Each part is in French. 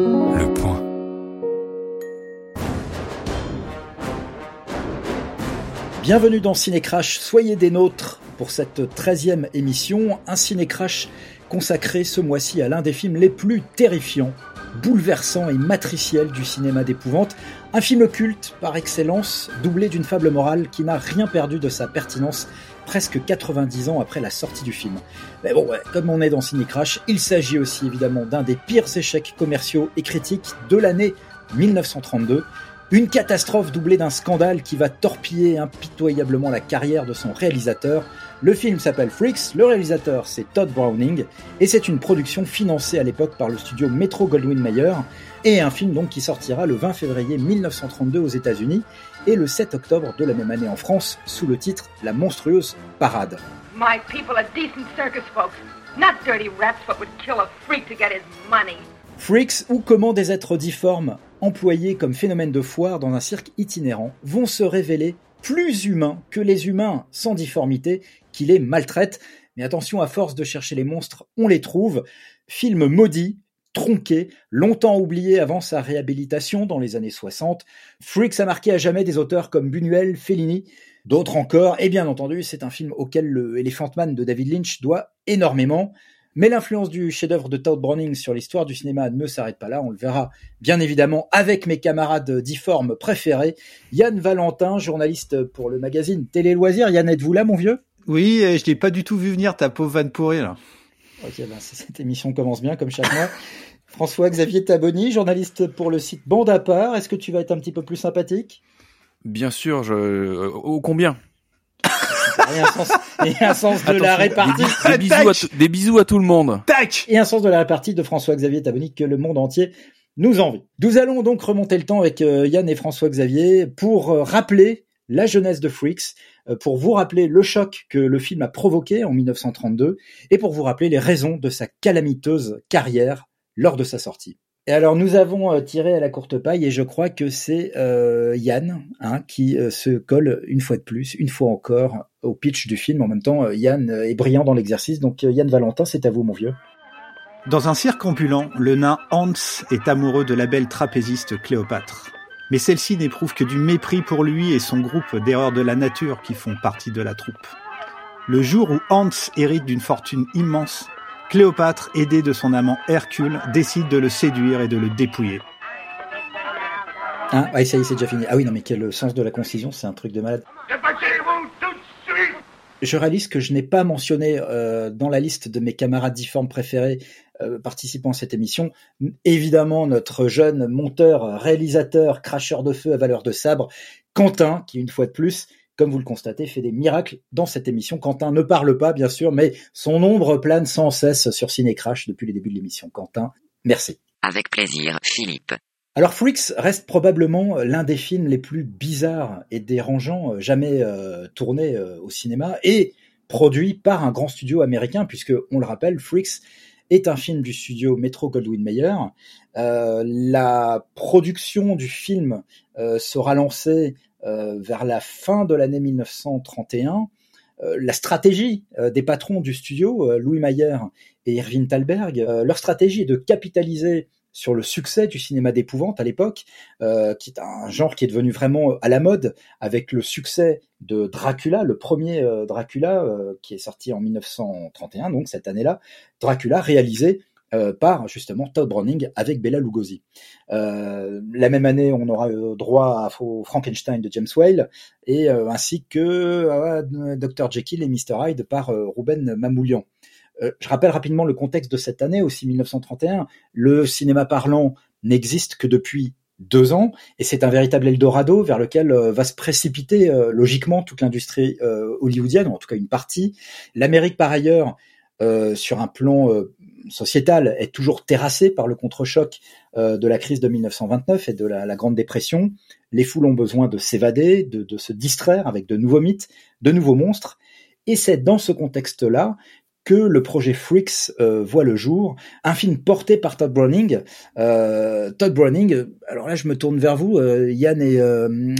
Le point. Bienvenue dans Cinécrash, soyez des nôtres pour cette 13e émission, un Cinécrash consacré ce mois-ci à l'un des films les plus terrifiants, bouleversants et matriciels du cinéma d'épouvante, un film culte par excellence, doublé d'une fable morale qui n'a rien perdu de sa pertinence presque 90 ans après la sortie du film. Mais bon, comme on est dans Cinécrash, il s'agit aussi évidemment d'un des pires échecs commerciaux et critiques de l'année 1932, une catastrophe doublée d'un scandale qui va torpiller impitoyablement la carrière de son réalisateur. Le film s'appelle Freaks, le réalisateur c'est Todd Browning, et c'est une production financée à l'époque par le studio Metro Goldwyn Mayer, et un film donc qui sortira le 20 février 1932 aux États-Unis et le 7 octobre de la même année en France sous le titre La monstrueuse parade. My people are decent circus folks, not dirty rats what would kill a freak to get his money. Freaks ou comment des êtres difformes employés comme phénomène de foire dans un cirque itinérant vont se révéler plus humains que les humains sans difformité qui les maltraitent. Mais attention, à force de chercher les monstres, on les trouve. Film maudit, tronqué, longtemps oublié avant sa réhabilitation dans les années 60. Freaks a marqué à jamais des auteurs comme Buñuel, Fellini, d'autres encore, et bien entendu, c'est un film auquel le Elephant Man de David Lynch doit énormément. Mais l'influence du chef-d'œuvre de Todd Browning sur l'histoire du cinéma ne s'arrête pas là. On le verra bien évidemment avec mes camarades difformes préférés. Yann Valentin, journaliste pour le magazine Télé Loisirs. Yann, êtes-vous là, mon vieux? Oui, je t'ai pas du tout vu venir ta pauvre vanne pourrie là. Ok, ben, cette émission commence bien comme chaque mois. François-Xavier Taboni, journaliste pour le site Bande à part. Est-ce que tu vas être un petit peu plus sympathique? Bien sûr, je... Euh, au combien? Et un sens, et un sens de la répartie. Des, bisous à des, bisous à tout le monde. Tac Et un sens de la répartie de François-Xavier Taboni que le monde entier nous envie. Nous allons donc remonter le temps avec euh, Yann et François-Xavier pour euh, rappeler la jeunesse de Freaks, euh, pour vous rappeler le choc que le film a provoqué en 1932 et pour vous rappeler les raisons de sa calamiteuse carrière lors de sa sortie. Et alors nous avons euh, tiré à la courte paille et je crois que c'est euh, Yann hein, qui euh, se colle une fois de plus, une fois encore au pitch du film. En même temps, Yann est brillant dans l'exercice. Donc Yann Valentin, c'est à vous mon vieux. Dans un cirque ambulant, le nain Hans est amoureux de la belle trapéziste Cléopâtre. Mais celle-ci n'éprouve que du mépris pour lui et son groupe d'erreurs de la nature qui font partie de la troupe. Le jour où Hans hérite d'une fortune immense, Cléopâtre, aidée de son amant Hercule, décide de le séduire et de le dépouiller. Ah, ouais, ça y est, c'est déjà fini. Ah oui, non, mais quel sens de la concision, c'est un truc de malade. Je réalise que je n'ai pas mentionné euh, dans la liste de mes camarades difformes préférés euh, participant à cette émission, évidemment notre jeune monteur, réalisateur, cracheur de feu à valeur de sabre, Quentin, qui une fois de plus comme vous le constatez, fait des miracles dans cette émission. Quentin ne parle pas, bien sûr, mais son ombre plane sans cesse sur Cinécrash depuis le début de l'émission. Quentin, merci. Avec plaisir, Philippe. Alors Freaks reste probablement l'un des films les plus bizarres et dérangeants euh, jamais euh, tournés euh, au cinéma et produit par un grand studio américain puisque on le rappelle Freaks est un film du studio Metro Goldwyn Mayer. la production du film sera lancée euh, vers la fin de l'année 1931, euh, la stratégie euh, des patrons du studio, Louis Mayer et Irving Thalberg, leur stratégie est de capitaliser sur le succès du cinéma d'épouvante à l'époque, qui est un genre qui est devenu vraiment à la mode avec le succès de Dracula, le premier Dracula qui est sorti en 1931, donc cette année-là, Dracula réalisé euh, par justement Todd Browning avec Bella Lugosi. Euh, la même année, on aura droit à Frankenstein de James Whale et euh, ainsi que Dr Jekyll et Mr Hyde par Ruben Mamoulian. Je rappelle rapidement le contexte de cette année aussi 1931. Le cinéma parlant n'existe que depuis deux ans, et c'est un véritable Eldorado vers lequel va se précipiter logiquement toute l'industrie hollywoodienne, ou en tout cas une partie. L'Amérique par ailleurs, sur un plan sociétale est toujours terrassée par le contre-choc euh, de la crise de 1929 et de la, Grande Dépression. Les foules ont besoin de s'évader, de, de, se distraire avec de nouveaux mythes, de nouveaux monstres. Et c'est dans ce contexte-là que le projet Freaks euh, voit le jour, un film porté par Todd Browning. Euh, Todd Browning, alors là je me tourne vers vous, euh, Yann et,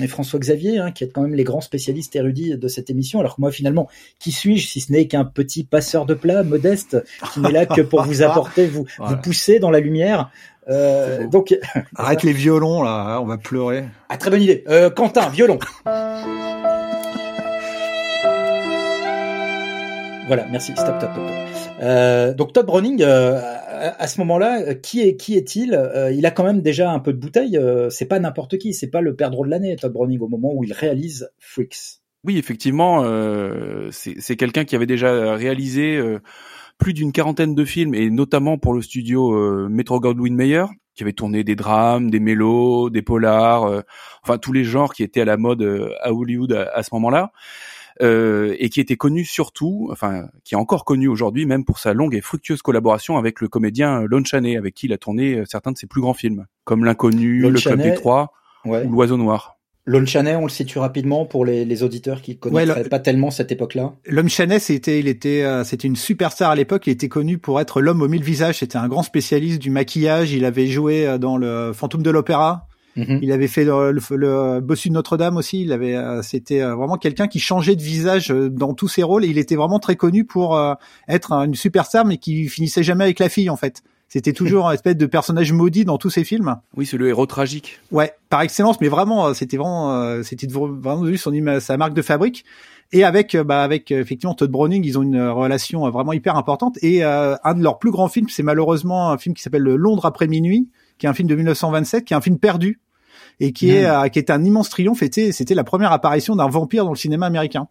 et François Xavier, hein, qui êtes quand même les grands spécialistes érudits de cette émission. Alors que moi finalement, qui suis-je si ce n'est qu'un petit passeur de plat modeste qui n'est là que pour vous apporter, vous, vous pousser dans la lumière. Euh, donc, arrête les violons là, on va pleurer. Ah, très bonne idée. Euh, Quentin, violon. Voilà, merci. Stop, stop, stop. Euh, donc Todd Browning, euh, à, ce moment-là, qui est qui est-il? Euh, Il a quand même déjà un peu de bouteille. Euh, c'est pas n'importe qui. C'est pas le perdreau de l'année, Todd Browning, au moment où il réalise Freaks. Oui, effectivement, euh, c'est quelqu'un qui avait déjà réalisé plus d'une quarantaine de films, et notamment pour le studio Metro Goldwyn Mayer, qui avait tourné des drames, des mélos, des polars, enfin tous les genres qui étaient à la mode à Hollywood à ce moment-là euh, et qui était connu surtout, enfin qui est encore connu aujourd'hui même pour sa longue et fructueuse collaboration avec le comédien Lon Chaney, avec qui il a tourné euh, certains de ses plus grands films, comme L'Inconnu, Le Club des Trois ou L'Oiseau Noir. Lon Chaney, on le situe rapidement pour les, les auditeurs qui connaissent pas tellement cette époque-là. Lon Chaney, c'était, il était, euh, c'était une superstar à l'époque. Il était connu pour être l'homme aux mille visages. C'était un grand spécialiste du maquillage. Il avait joué euh, dans le Fantôme de l'Opéra. Mhm. Il avait fait le, le, bossu de Notre-Dame aussi. Il avait, euh, c'était euh, vraiment quelqu'un qui changeait de visage euh, dans tous ses rôles et il était vraiment très connu pour être une superstar, mais qui finissait jamais avec la fille en fait. C'était toujours un espèce de personnage maudit dans tous ses films. Oui, c'est le héros tragique. Ouais, par excellence, mais vraiment, c'était vraiment, c'était vraiment devenu son sa marque de fabrique. Et avec, bah, avec effectivement Todd Browning, ils ont une relation vraiment hyper importante. Et un de leurs plus grands films, c'est malheureusement un film qui s'appelle Londres après minuit, qui est un film de 1927, qui est un film perdu et qui est mmh. euh, qui est un immense triomphe. C'était la première apparition d'un vampire dans le cinéma américain.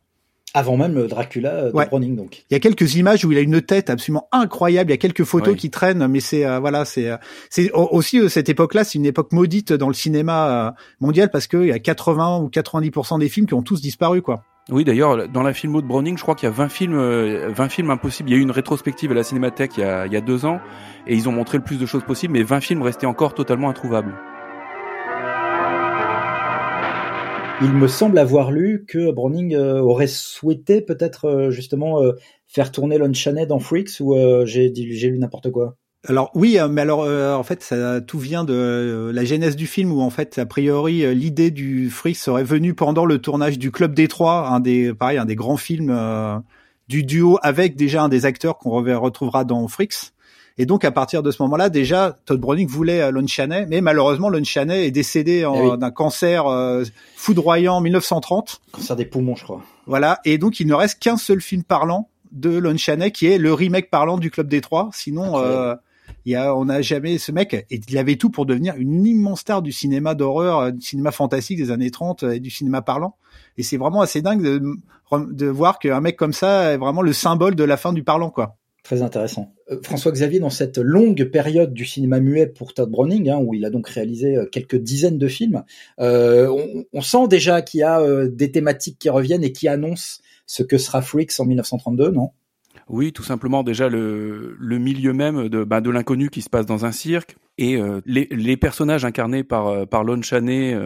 Avant même le Dracula euh, Browning, donc. Il y a quelques images où il a une tête absolument incroyable. Il y a quelques photos qui traînent, mais c'est euh, voilà, c'est c'est aussi cette époque-là, c'est une époque maudite dans le cinéma mondial parce qu'il y a 80 ou 90% des films qui ont tous disparu, quoi. Oui, d'ailleurs, dans la filmo de Browning, je crois qu'il y a 20 films, 20 films impossibles. Il y a eu une rétrospective à la Cinémathèque il y a, deux ans, et ils ont montré le plus de choses possibles, mais 20 films restaient encore totalement introuvables. Il me semble avoir lu que Browning euh, aurait souhaité peut-être euh, justement euh, faire tourner Lon Chaney dans Freaks ou j'ai lu n'importe quoi. Alors oui, mais alors en fait ça tout vient de la genèse du film où en fait a priori l'idée du Freaks serait venue pendant le tournage du Club Détroit, un des pareil un des grands films du duo avec déjà un des acteurs qu'on retrouvera dans Freaks. Et donc à partir de ce moment-là, déjà Todd Browning voulait euh, Lon Chaney, mais malheureusement Lon Chaney est décédé eh d'un cancer euh, foudroyant en 1930. Cancer des poumons, je crois. Voilà, et donc il ne reste qu'un seul film parlant de Lon Chaney qui est le remake parlant du Club des Trois. Sinon, euh, a, on n'a jamais ce mec et il avait tout pour devenir une immense star du cinéma d'horreur, euh, du cinéma fantastique des années 30 et du cinéma parlant. Et c'est vraiment assez dingue de, voir qu'un mec comme ça est vraiment le symbole de la fin du parlant, quoi. Très intéressant. Euh, François Xavier, dans cette longue période du cinéma muet pour Todd Browning, hein, où il a donc réalisé euh, quelques dizaines de films, euh, on, sent déjà qu'il y a des thématiques qui reviennent et qui annoncent ce que sera Freaks en 1932, non? Oui, tout simplement déjà le, milieu même de, bah, de l'inconnu qui se passe dans un cirque. Et les, personnages incarnés par, par Lon Chaney,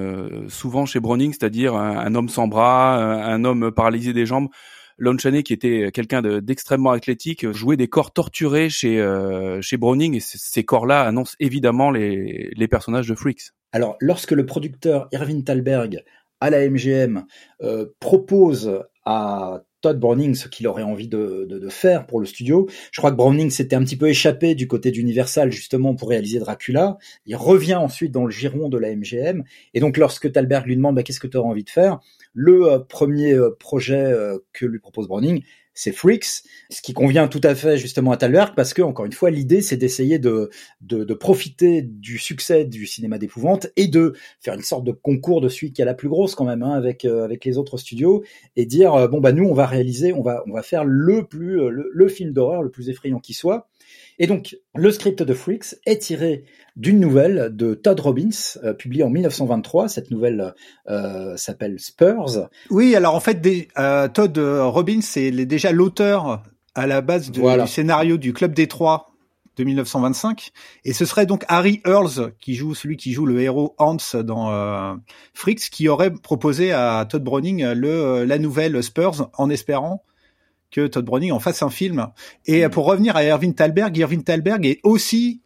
souvent chez Browning, c'est-à-dire un, homme sans bras, un homme paralysé des jambes, Lon Chaney, qui était quelqu'un d'extrêmement athlétique, jouait des corps torturés chez euh, chez Browning. Et ces corps-là annoncent évidemment les, les personnages de Freaks. Alors, lorsque le producteur Irving Thalberg à la MGM euh, propose à Todd Browning ce qu'il aurait envie de, de, de, faire pour le studio. Je crois que Browning s'était un petit peu échappé du côté d'Universal justement pour réaliser Dracula. Il revient ensuite dans le giron de la MGM. Et donc lorsque Thalberg lui demande bah, qu'est-ce que tu auras envie de faire, le euh, premier euh, projet euh, que lui propose Browning, c'est Freaks, ce qui convient tout à fait justement à Thalberg parce que encore une fois l'idée c'est d'essayer de, de, profiter du succès du cinéma d'épouvante et de faire une sorte de concours de celui qui a la plus grosse quand même hein, avec avec les autres studios et dire bon bah nous on va réaliser on va on va faire le plus le film d'horreur le plus effrayant qui soit et donc, le script de Freaks est tiré d'une nouvelle de Todd Robbins, euh, publiée en 1923. Cette nouvelle euh, s'appelle Spurs. Oui, alors en fait, des, euh, Todd Robbins est déjà l'auteur à la base du scénario du Club des Trois de 1925 et ce serait donc Harry Earls qui joue celui qui joue le héros Hans dans euh, Freaks qui aurait proposé à Todd Browning le la nouvelle Spurs en espérant que Todd Browning en fasse un film. Et mm. pour revenir à Irving Thalberg, Irving Thalberg est aussi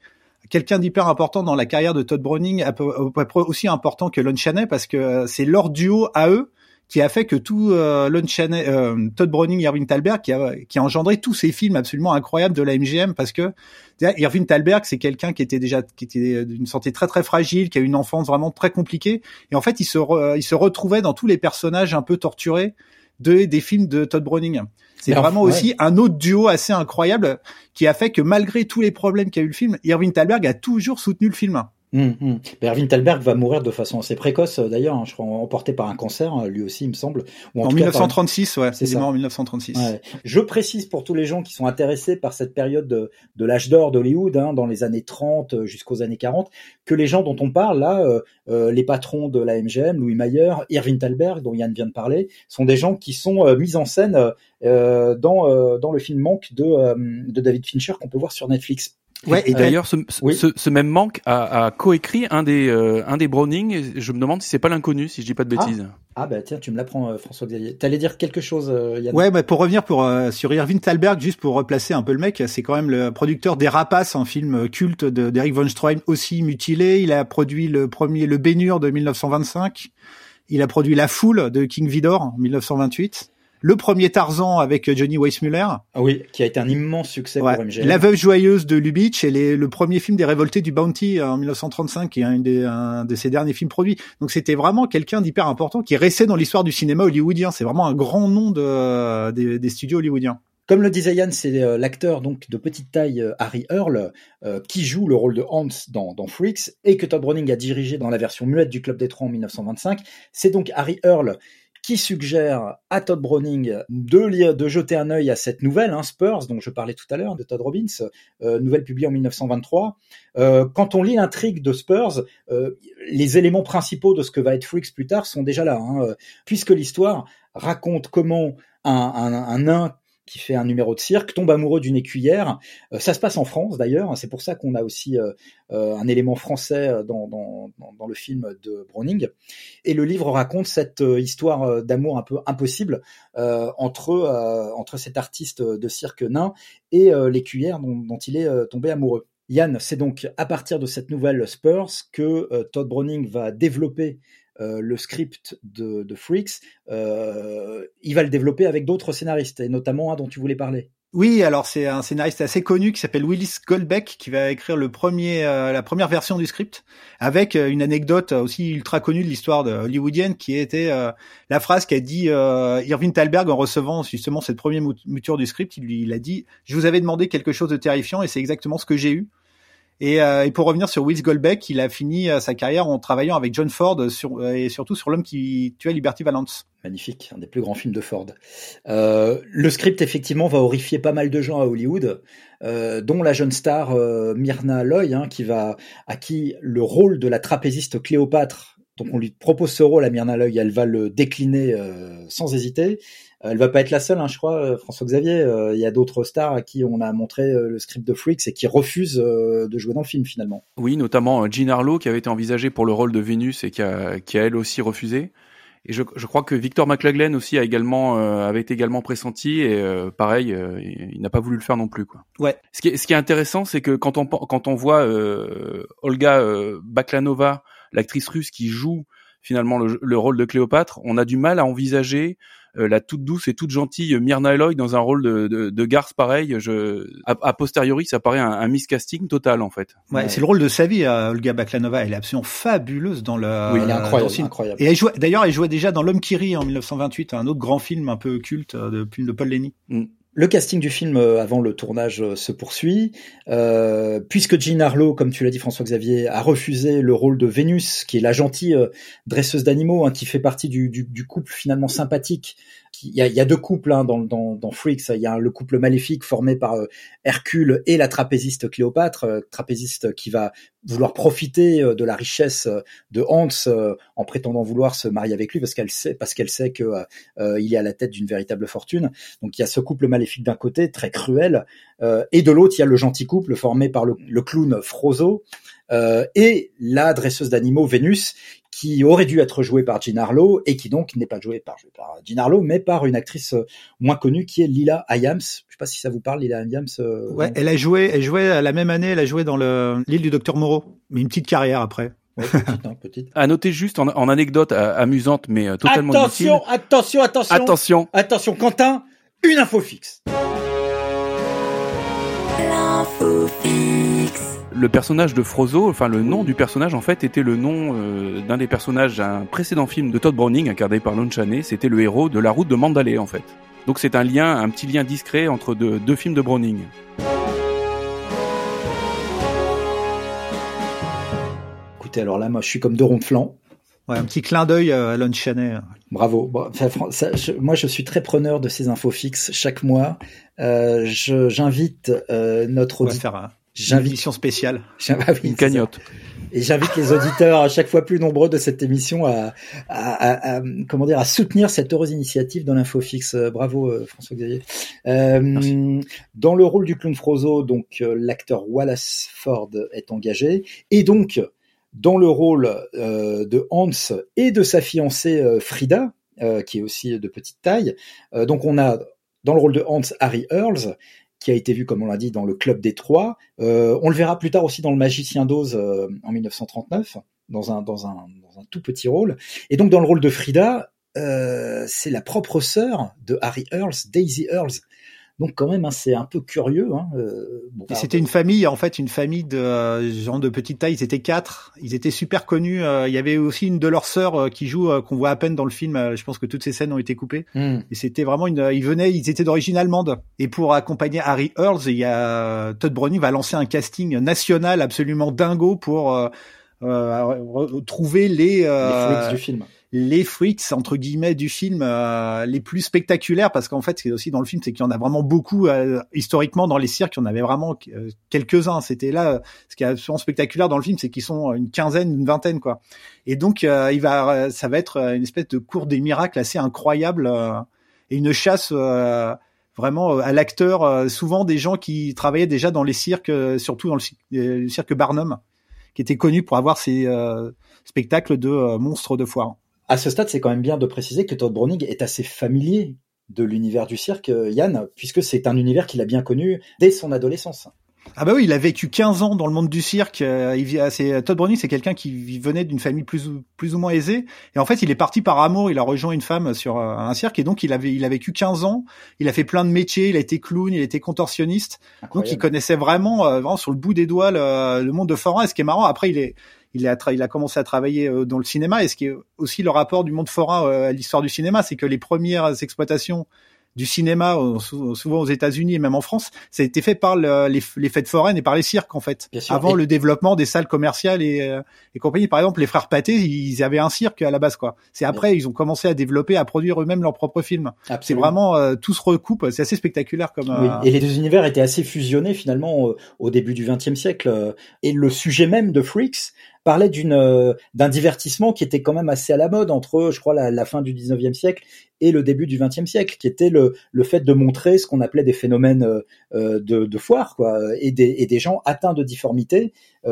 quelqu'un d'hyper important dans la carrière de Todd Browning, à peu, près aussi important que Lon Chaney, parce que c'est leur duo à eux qui a fait que tout euh, Lon Chaney, euh, Todd Browning, Irving Thalberg, qui a, qui a engendré tous ces films absolument incroyables de la MGM, parce que Irving Thalberg, c'est quelqu'un qui était déjà qui était d'une santé très très fragile, qui a eu une enfance vraiment très compliquée, et en fait, il se il se retrouvait dans tous les personnages un peu torturés de des films de Todd Browning. C'est vraiment aussi un autre duo assez incroyable qui a fait que malgré tous les problèmes qu'a eu le film, Irving Thalberg a toujours soutenu le film. Hum. Erwin Thalberg va mourir de façon assez précoce euh, d'ailleurs, hein, je crois emporté par un cancer euh, lui aussi il me semble. en, 1936, ouais, c'est mort en 1936. Je précise pour tous les gens qui sont intéressés par cette période de, de l'âge d'or d'Hollywood, hein, dans les années 30 euh, jusqu'aux années 40, que les gens dont on parle là, euh, les patrons de la MGM, Louis Mayer, Irving Thalberg dont Yann vient de parler, sont des gens qui sont mis en scène dans dans le film Manque de, de David Fincher qu'on peut voir sur Netflix. Ouais, et d'ailleurs, ce, ce, ce, même manque a, a coécrit un des euh, un des Browning. Et je me demande si c'est pas l'inconnu, si je dis pas de ah. bêtises. Ah, bah tiens, tu me l'apprends, euh, François Xavier. T'allais dire quelque chose, euh, Yann? Ouais, bah pour revenir pour euh, sur Irving Thalberg, juste pour replacer un peu le mec, c'est quand même le producteur des Rapaces, un film culte d'Eric von Stroheim, aussi mutilé. Il a produit le premier Le Bénur de 1925. Il a produit La Foule de King Vidor en 1928 le premier Tarzan avec Johnny Weissmuller. Ah oui, qui a été un immense succès pour MGM. La Veuve joyeuse de Lubitsch et le premier film des Révoltés du Bounty euh, en 1935, qui est un, des, un de ses derniers films produits. Donc c'était vraiment quelqu'un d'hyper important qui restait dans l'histoire du cinéma hollywoodien. C'est vraiment un grand nom de, des, studios hollywoodiens. Comme le disait Yann, c'est euh, l'acteur donc de petite taille euh, Harry Earl qui joue le rôle de Hans dans, dans, Freaks et que Todd Browning a dirigé dans la version muette du Club des Trois en 1925. C'est donc Harry Earl qui suggère à Todd Browning de, de jeter un œil à cette nouvelle, hein, Spurs, dont je parlais tout à l'heure, de Todd Robbins, euh, nouvelle publiée en 1923. Euh, quand on lit l'intrigue de Spurs, euh, les éléments principaux de ce que va être Freaks plus tard sont déjà là, hein, puisque l'histoire raconte comment un, un, un nain qui fait un numéro de cirque, tombe amoureux d'une écuyère. Euh, ça se passe en France d'ailleurs, c'est pour ça qu'on a aussi euh, euh, un élément français dans, le film de Browning. Et le livre raconte cette histoire d'amour un peu impossible entre, cet artiste de cirque nain et l'écuyère dont, il est tombé amoureux. Yann, c'est donc à partir de cette nouvelle Spurs que Todd Browning va développer euh, le script de, de Freaks, euh, il va le développer avec d'autres scénaristes, et notamment un dont tu voulais parler. Oui, alors c'est un scénariste assez connu qui s'appelle Willis Goldbeck qui va écrire le premier, euh, la première version du script avec une anecdote aussi ultra connue de l'histoire de hollywoodienne qui était la phrase qu'a dit Irving Thalberg en recevant justement cette première mouture du script. Il lui il a dit je vous avais demandé quelque chose de terrifiant et c'est exactement ce que j'ai eu. Et, euh, et, pour revenir sur Wills Goldbeck, il a fini euh, sa carrière en travaillant avec John Ford sur, euh, et surtout sur l'homme qui tuait Liberty Valance. Magnifique, un des plus grands films de Ford. Euh, le script effectivement va horrifier pas mal de gens à Hollywood, euh, dont la jeune star Myrna Loy, hein, qui va à qui le rôle de la trapéziste Cléopâtre donc on lui propose ce rôle à Myrna Loy, elle va le décliner sans hésiter. Euh, elle va pas être la seule, hein, je crois, euh, François Xavier. Euh, il y a d'autres stars à qui on a montré le script de Freaks et qui refusent de jouer dans le film finalement. Oui, notamment Jean Harlow qui avait été envisagé pour le rôle de Vénus et qui a, qui a elle aussi refusé. Et je, je, crois que Victor McLaglen aussi a également avait été également pressenti et pareil, il, n'a pas voulu le faire non plus quoi. Ouais. Ce qui est, ce qui est intéressant, c'est que quand on quand on voit Olga Baklanova, l'actrice russe qui joue finalement le, le, rôle de Cléopâtre, on a du mal à envisager euh, la toute douce et toute gentille Myrna Eloy dans un rôle de, de, de garce pareil. Je, a, posteriori, ça paraît un, un miscasting total en fait. Ouais, c'est le rôle de sa vie, euh, Olga Baklanova. Elle est absolument fabuleuse dans le. Oui, elle est incroyable. incroyable. Et elle jouait, d'ailleurs, elle jouait déjà dans L'homme qui rit en 1928, un autre grand film un peu culte euh, de, de Paul Lenny. Mm. Le casting du film avant le tournage se poursuit, euh, puisque Jean Harlow, comme tu l'as dit François-Xavier, a refusé le rôle de Vénus, qui est la gentille dresseuse d'animaux, hein, qui fait partie du, couple finalement sympathique il y a, deux couples hein, dans, Freaks. Il y a le couple maléfique formé par euh, Hercule et la trapéziste Cléopâtre, euh, trapéziste qui va vouloir profiter euh, de la richesse de Hans en prétendant vouloir se marier avec lui parce qu'elle sait parce qu'elle sait que il est à la tête d'une véritable fortune. Donc il y a ce couple maléfique d'un côté très cruel et de l'autre il y a le gentil couple formé par le, le clown Frozo et la dresseuse d'animaux Vénus qui aurait dû être joué par Jean Harlow et qui donc n'est pas joué par, par Jean Harlow, mais par une actrice euh, moins connue qui est Lila Hyams. Je sais pas si ça vous parle, Lila Hyams. Euh, ouais, elle a joué, elle jouait la même année, elle a joué dans l'île du Docteur Moreau, mais une petite carrière après. Ouais, petite, hein, petite. À noter juste en, en anecdote euh, amusante mais euh, totalement Attention, inutile. attention, attention, Attention. attention, Quentin, une info fixe. Le personnage de Frozo, enfin le nom du personnage en fait était le nom euh, d'un des personnages d'un précédent film de Todd Browning incarné par Lon Chaney. C'était le héros de La Route de Mandalay en fait. Donc c'est un lien, un petit lien discret entre deux, deux films de Browning. Écoutez, alors là, moi, je suis comme de flanc. Ouais, un petit clin d'œil euh, à Lon Chaney. Bravo. Bon, enfin, fran- ça, je- moi, je suis très preneur de ces infos fixes chaque mois. Euh, je- j'invite euh, notre On va auditeur. faire un- une J'invite. émission spéciale. Ah oui, Une cagnotte. Et j'invite les auditeurs à chaque fois plus nombreux de cette émission à, à, à- à- comment dire à soutenir cette heureuse initiative dans l'info fixe. Euh, Bravo euh, François Xavier. Euh, Merci. dans le rôle du clown Frozo, donc euh, l'acteur Wallace Ford est engagé et donc dans le rôle euh, de Hans et de sa fiancée euh, Frida, euh, qui est aussi de petite taille. Donc on a dans le rôle de Hans Harry Earls qui a été vu, comme on l'a dit, dans le Club des Trois. Euh, on le verra plus tard aussi dans Le Magicien d'Oz euh, en 1939, dans un, dans, un, dans un tout petit rôle. Et donc dans le rôle de Frida, euh, c'est la propre sœur de Harry Earls, Daisy Earls. Donc quand même, hein, c'est un peu curieux. Hein, euh, bon, Et c'était une famille, en fait, une famille de euh, gens de petite taille. Ils étaient quatre. Ils étaient super connus. Euh, Il y avait aussi une de leurs sœurs euh, qui joue, euh, qu'on voit à peine dans le film. Je pense que toutes ces scènes ont été coupées. Hmm. Et c'était vraiment une. Ils venaient, ils étaient d'origine allemande. Et pour accompagner Harry Earls, il y a Todd Browning va lancer un casting national absolument dingo pour euh, euh, trouver les les euh, freaks du film. Les freaks entre guillemets du film euh, les plus spectaculaires parce qu'en fait c'est aussi dans le film c'est qu'il y en a vraiment beaucoup euh, historiquement dans les cirques il y en avait vraiment euh, quelques-uns. C'était là euh, ce qui est absolument spectaculaire dans le film c'est qu'ils sont une quinzaine une vingtaine quoi. Et donc euh, il va euh, ça va être une espèce de cours des miracles assez incroyable et une chasse vraiment à l'acteur souvent des gens qui travaillaient déjà dans les cirques surtout dans le, le cirque Barnum qui était connu pour avoir euh, spectacles de monstres de foire À ce stade, c'est quand même bien de préciser que Todd Browning est assez familier de l'univers du cirque, euh, Yann, puisque c'est un univers qu'il a bien connu dès son adolescence. Ah bah oui, il a vécu 15 ans dans le monde du cirque. euh, il c'est Todd Browning, c'est quelqu'un qui venait d'une famille plus ou, plus ou moins aisée. Et en fait, il est parti par amour. Il a rejoint une femme sur euh, un cirque et donc il avait, il a vécu 15 ans. Il a fait plein de métiers. Il a été clown, il a été contorsionniste. Donc il connaissait vraiment, euh, vraiment sur le bout des doigts le, le monde de forain. Et ce qui est marrant, après il est, il a, il a commencé à travailler euh, dans le cinéma. Et ce qui est aussi le rapport du monde forain euh, à l'histoire du cinéma, c'est que les premières exploitations du cinéma, euh, sou- souvent aux États-Unis et même en France, ça a été fait par le- les, les fêtes foraines et par les cirques en fait. Bien. Avant le développement des salles commerciales et, euh, et compagnie. Par exemple, les frères Pathé, ils avaient un cirque à la base quoi. C'est après ils ont commencé à développer, à produire eux-mêmes leurs propres films. C'est vraiment euh, tout se recoupe. C'est assez spectaculaire comme. Oui, euh, et les deux univers étaient assez fusionnés finalement euh, au début du XXe siècle. Et le sujet même de Freaks parlait euh, d'un divertissement qui était quand même assez à la mode entre, je crois, la, fin du XIXe siècle et le début du XXe siècle, qui était le, fait de montrer ce qu'on appelait des phénomènes euh, euh, de, foire, quoi, et des, gens atteints de difformité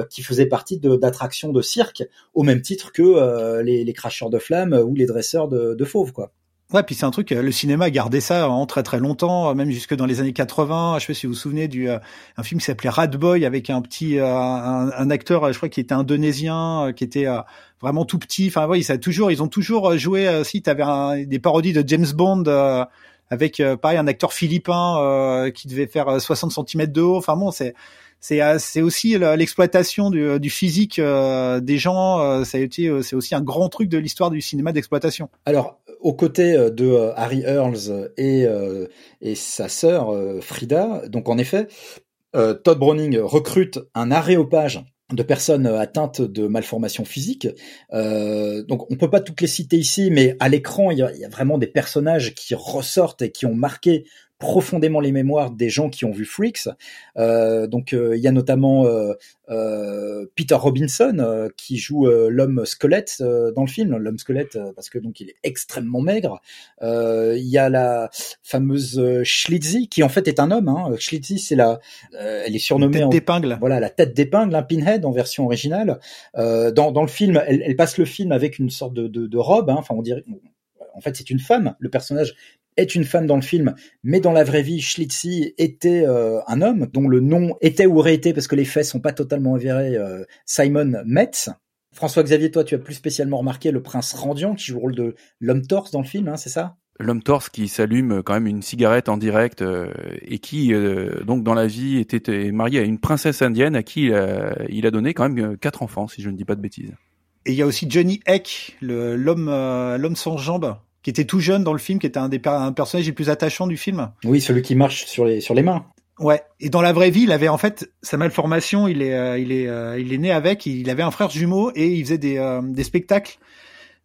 qui faisaient partie d'attractions de, cirque, au même titre que les, les cracheurs de flammes ou les dresseurs de, de fauves, quoi. Ouais, puis c'est un truc, euh, le cinéma a gardé ça en très très longtemps, euh, même jusque dans les années 80. Je sais pas si vous vous souvenez du euh, un film qui s'appelait Rat Boy avec un petit un, acteur, je crois qui était indonésien, qui était vraiment tout petit. Enfin, ouais, ça toujours, ils ont toujours joué. si un, des parodies de James Bond. avec pareil un acteur philippin qui devait faire euh, 60 cm de haut. Enfin bon, c'est c'est aussi le- l'exploitation du, physique des gens. ça a été c'est aussi un grand truc de l'histoire du cinéma d'exploitation. Alors, aux côtés euh, de euh, Harry Earls et, euh, sa sœur Frida, donc en effet, Todd Browning recrute un aréopage de personnes atteintes de malformations physiques. Donc on peut pas toutes les citer ici, mais à l'écran, il y a vraiment des personnages qui ressortent et qui ont marqué profondément les mémoires des gens qui ont vu Freaks. Euh, donc euh, il y a notamment euh, euh, Peter Robinson euh, qui joue euh, l'homme squelette euh, dans le film, l'homme squelette euh, parce que donc il est extrêmement maigre. Euh, Il y a la fameuse Schlitzie qui en fait est un homme. Hein. Schlitzie c'est la, euh, elle est surnommée Tête en d'épingle. voilà la tête d'épingle, un pinhead en version originale. Euh, dans, dans le film, elle, elle passe le film avec une sorte de, de, de robe. hein. Enfin, on dirait, en fait, c'est une femme. Le personnage est une femme dans le film, mais dans la vraie vie, Schlitzie était euh, un homme dont le nom était ou aurait été, parce que les faits sont pas totalement avérés, euh, Simon Metz. François-Xavier, toi, tu as plus spécialement remarqué le prince Randian qui joue le rôle de l'homme torse dans le film, hein, c'est ça? L'homme torse qui s'allume quand même une cigarette en direct euh, et qui, euh, donc dans la vie, était marié à une princesse indienne à qui euh, il a donné quand même quatre enfants, si je ne dis pas de bêtises. Et il y a aussi Johnny Eck, le- l'homme euh, l'homme sans jambes, qui était tout jeune dans le film, qui était un des per- un personnage les plus attachants du film. Oui, celui qui marche sur les, sur les mains. Ouais. Et dans la vraie vie, il avait en fait sa malformation. Il est, euh, il est, euh, il est né avec. Il avait un frère jumeau et il faisait des, euh, des spectacles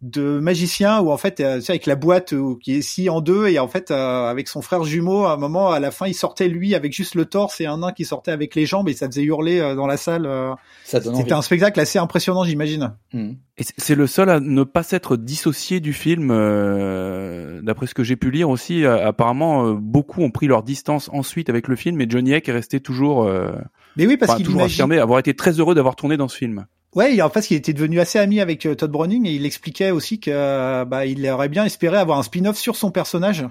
de magicien où en fait, euh, tu sais, avec la boîte euh, qui est scie en deux et en fait, euh, avec son frère jumeau, à un moment, à la fin, il sortait lui avec juste le torse et un nain qui sortait avec les jambes et ça faisait hurler euh, dans la salle. euh. Ça donne envie. C'était un spectacle assez impressionnant, j'imagine. Mhm. Et c'est- c'est le seul à ne pas s'être dissocié du film, euh, d'après ce que j'ai pu lire aussi. euh, apparemment, euh, beaucoup ont pris leur distance ensuite avec le film, et Johnny Eck est resté toujours, euh, Mais oui, parce enfin, qu'il toujours imagine. affirmé avoir été très heureux d'avoir tourné dans ce film. Ouais, en fait, il était devenu assez ami avec euh, Todd Browning et il expliquait aussi que euh, bah, il aurait bien espéré avoir un spin-off sur son personnage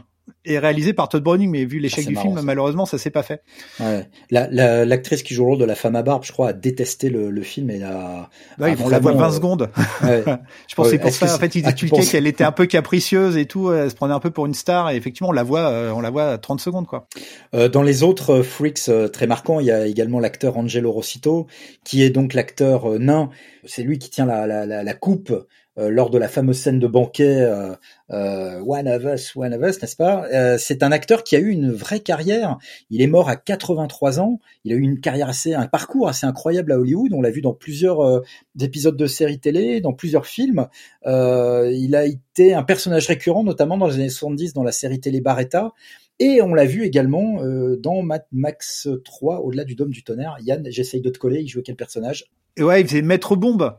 et réalisé par Todd Browning, mais vu l'échec c'est du marrant, film, ça. malheureusement, ça s'est pas fait. Ouais. La- la- L'actrice qui joue le rôle de la femme à barbe, je crois, a détesté le, le film et a. Ouais, Ah, on la voit vraiment, 20 euh, secondes. ouais. Je pense Ouais, c'est pour ça. En fait, il c'est- ah, penses- qu'elle était un peu capricieuse et tout. Elle se prenait un peu pour une star. Et effectivement, on la voit, euh, on la voit à 30 secondes, quoi. Euh, dans les autres euh, freaks euh, très marquants, il y a également l'acteur Angelo Rossito, qui est donc l'acteur euh, nain. C'est lui qui tient la, la, la, la coupe euh, lors de la fameuse scène de banquet euh, euh, One of Us, One of Us, n'est-ce pas? Euh, C'est un acteur qui a eu une vraie carrière. Il est mort à 83 ans. Il a eu une carrière assez, un parcours assez incroyable à Hollywood. On l'a vu dans plusieurs euh, épisodes de séries télé, dans plusieurs films. Euh, il a été un personnage récurrent, notamment dans les années 70 dans la série télé Barretta. Et on l'a vu également euh, dans Mad Max 3, au-delà du dôme du tonnerre. Yann, j'essaye de te coller, il jouait quel personnage? Ouais, il faisait Maître Bombe.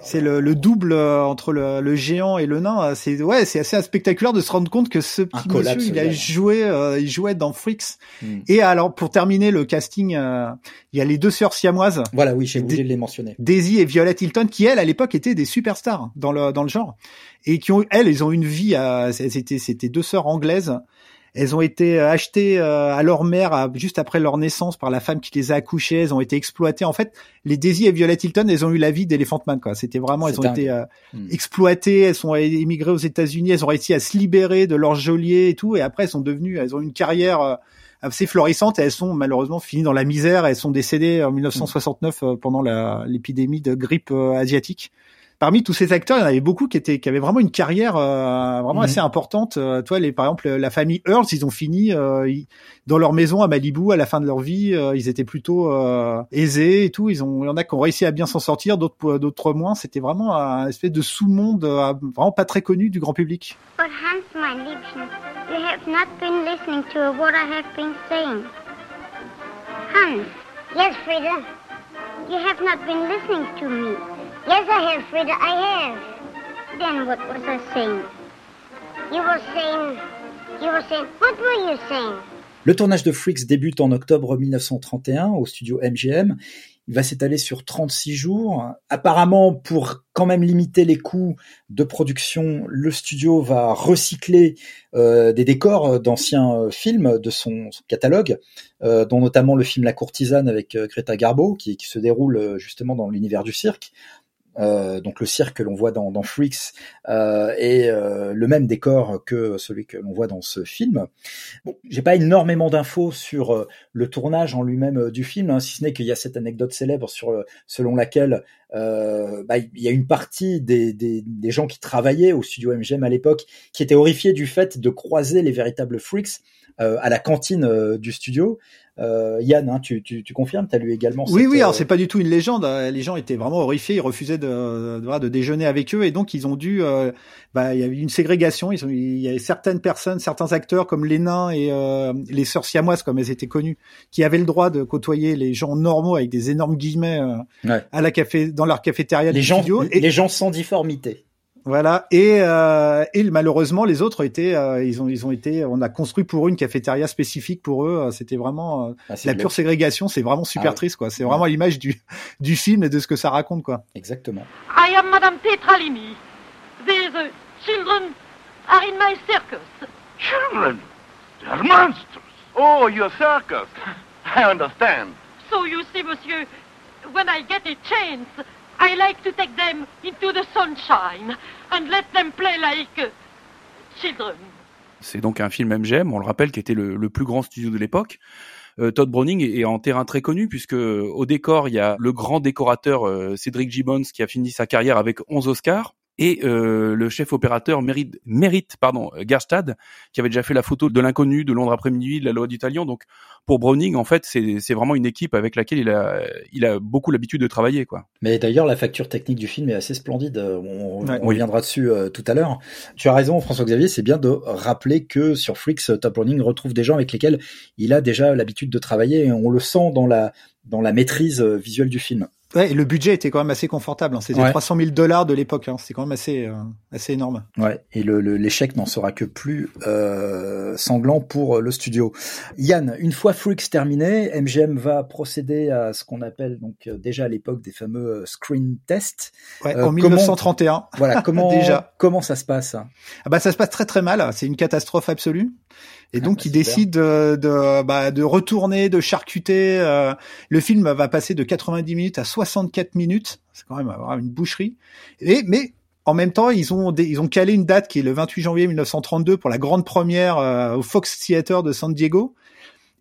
C'est le, le double euh, entre le, le géant et le nain. C'est ouais, c'est assez spectaculaire de se rendre compte que ce petit collapse monsieur, il a joué, euh, il jouait dans Freaks. Hmm. Et alors, pour terminer le casting, euh, il y a les deux sœurs siamoises. Voilà, oui, j'ai oublié de les mentionner. Daisy et Violet Hilton, qui elles à l'époque étaient des superstars dans le dans le genre, et qui ont elles, elles ont une vie. À, c'était c'était deux sœurs anglaises. Elles ont été achetées euh, à leur mère à- juste après leur naissance par la femme qui les a accouchées. Elles ont été exploitées. En fait, les Daisy et Violet Hilton, elles ont eu la vie d'Elephant Man. Quoi. C'était vraiment, elles ont dingue. été euh, Hmm. exploitées. Elles sont émigrées aux États-Unis. Elles ont réussi à se libérer de leur geôlier et tout. Et après, elles sont devenues, elles ont une carrière euh, assez florissante. Et elles sont malheureusement finies dans la misère. Elles sont décédées en 1969 euh, pendant la- l'épidémie de grippe euh, asiatique. Parmi tous ces acteurs, il y en avait beaucoup qui étaient, qui avaient vraiment une carrière euh, vraiment Mhm. assez importante. Euh, toi, les, par exemple, la famille Earls, ils ont fini euh, ils- dans leur maison à Malibu à la fin de leur vie. euh, ils étaient plutôt euh, aisés et tout. Ils ont, il y en a qui ont réussi à bien s'en sortir, d'autres, d'autres moins. C'était vraiment un espèce de sous-monde euh, vraiment pas très connu du grand public. But Hans, mein Liebchen, you have not been listening to what I have been saying. Hans. Yes, Frida. You have not been listening to me. Yes, I have, Frida, I have. Then what was I saying? You were saying. You were saying. What were you saying? Le tournage de Freaks débute en octobre 1931 au studio MGM. Il va s'étaler sur 36 jours. Apparemment, pour quand même limiter les coûts de production, le studio va recycler euh, des décors d'anciens euh, films de son, catalogue, euh, dont notamment le film La courtisane avec Greta Garbo, qui, se déroule justement dans l'univers du cirque. Euh, donc le cirque que l'on voit dans, dans Freaks euh, est euh, le même décor que celui que l'on voit dans ce film. Bon, j'ai pas énormément d'infos sur euh, le tournage en lui-même euh, du film, hein, si ce n'est qu'il y a cette anecdote célèbre sur euh, selon laquelle bah, il y a une partie des, des, des gens qui travaillaient au studio MGM à l'époque qui étaient horrifiés du fait de croiser les véritables freaks à la cantine du studio. Euh, Yann, hein, tu, tu, tu confirmes, tu as lu également Oui, cette, oui, alors euh, c'est pas du tout une légende. euh, Les gens étaient vraiment horrifiés, ils refusaient de, de, de déjeuner avec eux et donc ils ont dû. euh, bah, il y avait une ségrégation. Ils ont, il y avait certaines personnes, certains acteurs comme les nains et euh, les sœurs siamoises comme elles étaient connues, qui avaient le droit de côtoyer les gens normaux avec des énormes guillemets euh, Ouais. à la café dans leur cafétéria les gens, studio. Et, les gens sans difformité. Voilà. Et, euh, et malheureusement, les autres étaient, euh, ils ont, ils ont été, on a construit pour eux une cafétéria spécifique pour eux. C'était vraiment euh, Ah, c'est la pure ségrégation. C'est vraiment super Ah triste, quoi. C'est vraiment l'image du du film et de ce que ça raconte, quoi. Exactement. I am Madame Petralini. These uh, children are in my circus. Children, they're monsters. Oh, your circus. I understand. So you see, monsieur, when I get a chance, I like to take them into the sunshine and let them play like children. C'est donc un film MGM, on le rappelle, qui était le, plus grand studio de l'époque. Euh, Todd Browning est, en terrain très connu puisque au décor, il y a le grand décorateur euh, Cédric Gibbons qui a fini sa carrière avec 11 Oscars et euh, le chef opérateur Mérite, Mérite pardon, Gerstad, qui avait déjà fait la photo de l'inconnu, de Londres après-midi, de la loi d'Italian. Donc pour Browning, en fait, c'est vraiment une équipe avec laquelle il a, il a beaucoup l'habitude de travailler. quoi. Mais d'ailleurs, la facture technique du film est assez splendide. Euh, On, Ouais. on reviendra dessus euh, tout à l'heure. Tu as raison, François-Xavier, c'est bien de rappeler que sur Freaks, euh, Top Running retrouve des gens avec lesquels il a déjà l'habitude de travailler et on le sent dans la dans la maîtrise euh, visuelle du film. Ouais, et le budget était quand même assez confortable. Hein. C'était Ouais. 300 000 dollars de l'époque. Hein. C'était quand même assez, euh, assez énorme. Ouais, et le- le- l'échec n'en sera que plus euh, sanglant pour le studio. Yann, une fois Freaks terminé, MGM va procéder à ce qu'on appelle donc euh, déjà à l'époque des fameux euh, screen tests. Ouais, Euh, en comment- 1931. Voilà, comment Déjà. comment ça se passe? Ah bah ça se passe très très mal. C'est une catastrophe absolue. Et donc bah, il décide de de, bah, de retourner, de charcuter. euh, le film va passer de 90 minutes à 64 minutes. C'est quand même avoir une boucherie. Et mais en même temps, ils ont des- ils ont calé une date qui est le 28 janvier 1932 pour la grande première euh, au Fox Theater de San Diego.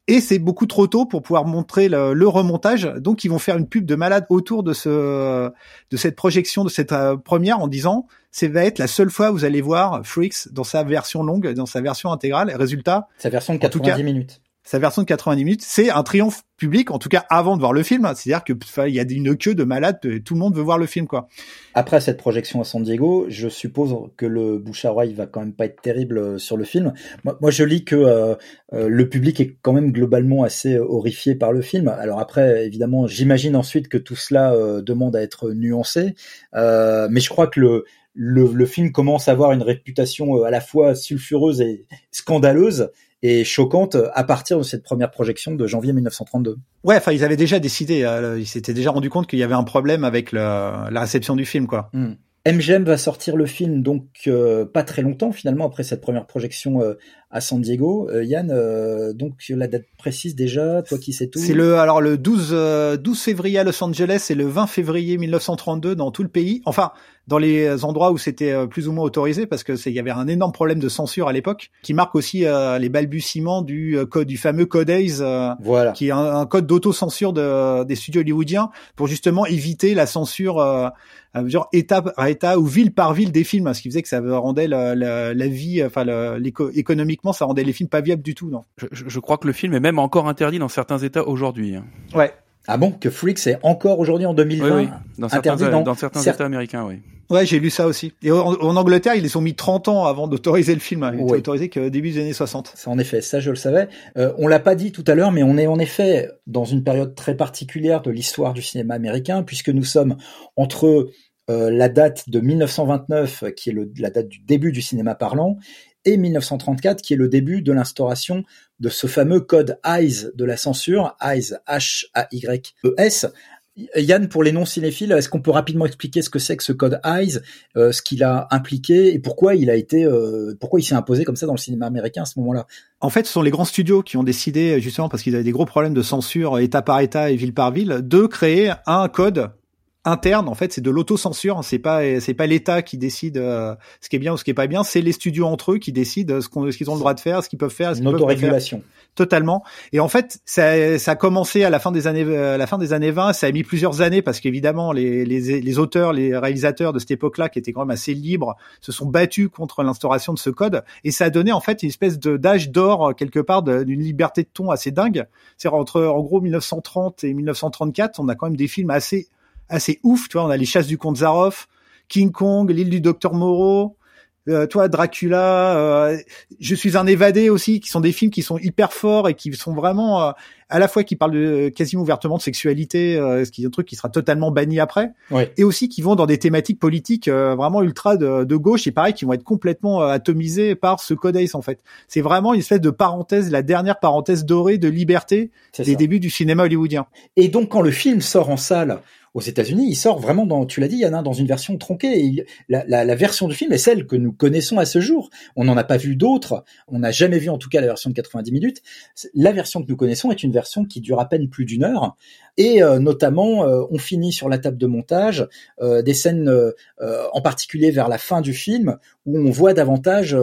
Et c'est beaucoup trop tôt pour pouvoir montrer le, le remontage. Donc ils vont faire une pub de malade autour de ce de cette projection de cette euh, première en disant c'est va être la seule fois où vous allez voir Freaks dans sa version longue, dans sa version intégrale. Et résultat, Sa version de En tout 90 cas- minutes. Sa version de 90 minutes, c'est un triomphe public, en tout cas avant de voir le film. C'est-à-dire que il y a une queue de malades, tout le monde veut voir le film, quoi. Après cette projection à San Diego, je suppose que le bouche à oreille va quand même pas être terrible euh, sur le film. Moi, je lis que euh, euh, le public est quand même globalement assez euh, horrifié par le film. Alors après, évidemment, j'imagine ensuite que tout cela euh, demande à être nuancé, Euh, mais je crois que le, le film commence à avoir une réputation euh, à la fois sulfureuse et scandaleuse et choquante à partir de cette première projection de janvier 1932. Ouais, enfin, ils avaient déjà décidé, euh, ils s'étaient déjà rendu compte qu'il y avait un problème avec le- la réception du film, quoi. MGM va sortir le film donc euh, pas très longtemps finalement après cette première projection euh, à San Diego. Euh, Yann, euh, donc la date précise déjà, toi qui sais tout. C'est le alors le 12 euh, 12 février à Los Angeles et le 20 février 1932 dans tout le pays. Enfin, dans les endroits où c'était euh, plus ou moins autorisé parce que c'est il y avait un énorme problème de censure à l'époque qui marque aussi euh, les balbutiements du euh, code du fameux Code euh, Voilà. qui est un, un code d'autocensure de, des studios hollywoodiens pour justement éviter la censure genre état par état ou ville par ville des films, ce qui faisait que ça rendait la, la, la vie, enfin le- l'éco- économiquement, ça rendait les films pas viables du tout, non Je, crois que le film est même encore interdit dans certains États aujourd'hui. hein. Ouais. Ah bon, que Freaks est encore aujourd'hui en 2020 Oui, oui. Dans certains, interdit dans dans certains cer- États américains, oui. Ouais, j'ai lu ça aussi. Et en, en Angleterre, ils les ont mis 30 ans avant d'autoriser le film. Il était Ouais. autorisé que début des années 60. Ça, en effet, ça je le savais. Euh, on l'a pas dit tout à l'heure, mais on est en effet dans une période très particulière de l'histoire du cinéma américain, puisque nous sommes entre euh, la date de 1929, qui est le- la date du début du cinéma parlant, et 1934, qui est le début de l'instauration de ce fameux code Hayes de la censure, Hayes, H-A-Y-E-S. Yann, pour les non-cinéphiles, est-ce qu'on peut rapidement expliquer ce que c'est que ce code Hayes, euh, ce qu'il a impliqué et pourquoi il a été, euh, pourquoi il s'est imposé comme ça dans le cinéma américain à ce moment-là? En fait, ce sont les grands studios qui ont décidé, justement parce qu'ils avaient des gros problèmes de censure État par État et ville par ville, de créer un code interne. En fait, c'est de l'autocensure. C'est pas c'est pas l'État qui décide euh, ce qui est bien ou ce qui est pas bien. C'est les studios entre eux qui décident ce qu'on ce qu'ils ont le droit de faire, ce qu'ils peuvent faire, ce Une peuvent faire. Totalement. Et en fait, ça, ça a commencé à la fin des années, à la fin des années 20. Ça a mis plusieurs années parce qu'évidemment, les, les, les auteurs, les réalisateurs de cette époque-là, qui étaient quand même assez libres, se sont battus contre l'instauration de ce code. Et ça a donné en fait une espèce de d'âge d'or euh, quelque part d'une liberté de ton assez dingue. C'est entre en gros 1930 et 1934, on a quand même des films assez assez ouf. Tu vois, on a les chasses du comte Zaroff, King Kong, l'île du docteur Moreau. Euh, toi, Dracula, euh, je suis un évadé aussi, qui sont des films qui sont hyper forts et qui sont vraiment euh, à la fois qui parlent de, quasiment ouvertement de sexualité, euh, ce qui est un truc qui sera totalement banni après, Ouais. et aussi qui vont dans des thématiques politiques euh, vraiment ultra de, de gauche et pareil qui vont être complètement euh, atomisés par ce code Ace en fait. C'est vraiment une espèce de parenthèse, la dernière parenthèse dorée de liberté des ça. débuts du cinéma hollywoodien. Et donc quand le film sort en salle, aux États-Unis, il sort vraiment dans, tu l'as dit, Yann, dans une version tronquée. La, la, la, version du film est celle que nous connaissons à ce jour. On n'en a pas vu d'autres. On n'a jamais vu, en tout cas, la version de 90 minutes. La version que nous connaissons est une version qui dure à peine plus d'une heure. Et euh, notamment, euh, on finit sur la table de montage euh, des scènes, en particulier vers la fin du film, où on voit davantage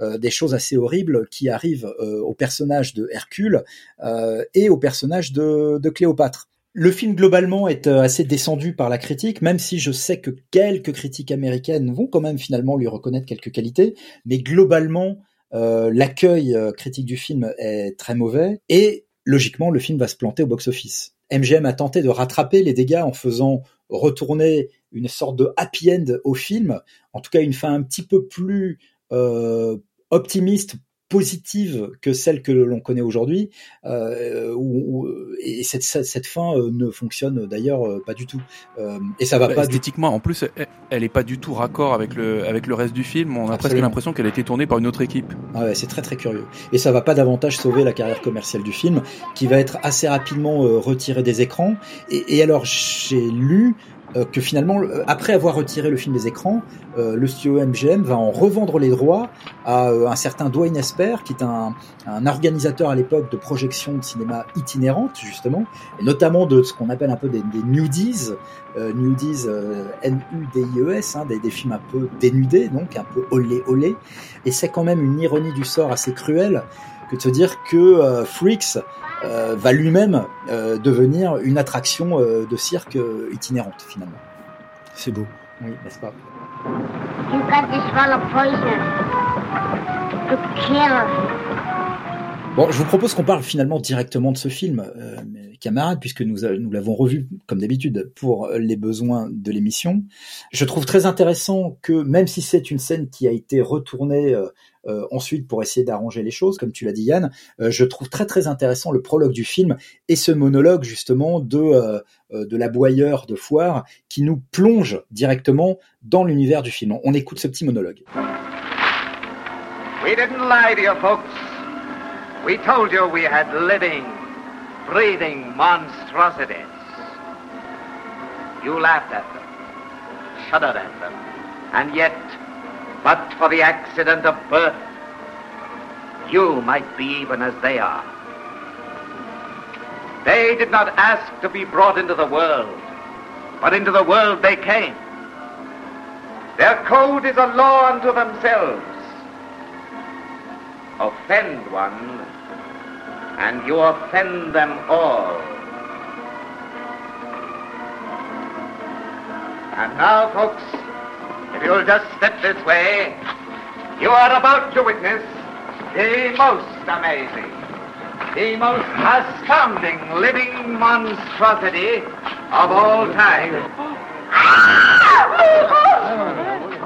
des choses assez horribles qui arrivent au personnage de Hercule et au personnage de, de Cléopâtre. Le film globalement est assez descendu par la critique, même si je sais que quelques critiques américaines vont quand même finalement lui reconnaître quelques qualités, mais globalement euh, l'accueil critique du film est très mauvais. Et logiquement le film va se planter au box-office. MGM a tenté de rattraper les dégâts en faisant retourner une sorte de happy end au film, en tout cas une fin un petit peu plus euh, optimiste positive que celle que l'on connaît aujourd'hui, euh, et cette, cette, fin euh, ne fonctionne d'ailleurs euh, pas du tout. Euh, et ça va bah, pas esthétiquement. En plus, elle, est pas du tout raccord avec le avec le reste du film. On a presque l'impression qu'elle a été tournée par une autre équipe. Ah ouais, c'est très très curieux. Et ça va pas davantage sauver la carrière commerciale du film, qui va être assez rapidement euh, retiré des écrans. Et, et alors j'ai lu euh, que finalement, euh, après avoir retiré le film des écrans, euh, le studio MGM va en revendre les droits à un certain Dwayne Esper, qui est un, un organisateur à l'époque de projections de cinéma itinérantes, justement, et notamment de ce qu'on appelle un peu des, des nudies, euh, nudies, N-U-D-I-E-S, hein, des, des, films un peu dénudés, donc un peu olé olé. Et c'est quand même une ironie du sort assez cruelle que de se dire que Freaks euh, va lui-même euh, devenir une attraction euh, de cirque itinérante finalement. C'est beau. Oui, n'est-ce pas? You got this fellow poison. Bon, je vous propose qu'on parle finalement directement de ce film, euh, mes camarades, puisque nous, nous l'avons revu comme d'habitude pour les besoins de l'émission. Je trouve très intéressant que même si c'est une scène qui a été retournée euh, euh, ensuite pour essayer d'arranger les choses, comme tu l'as dit Yann, euh, je trouve très très intéressant le prologue du film et ce monologue justement de euh, de l'aboyeur de foire qui nous plonge directement dans l'univers du film. On écoute ce petit monologue. We didn't lie to you folks. We told you we had living, breathing monstrosities. You laughed at them, shuddered at them, and yet But for the accident of birth, you might be even as they are. They did not ask to be brought into the world, but into the world they came. Their code is a law unto themselves. Offend one, and you offend them all. And now, folks, you'll just step this way, you are about to witness the most amazing, the most astounding living monstrosity of all time.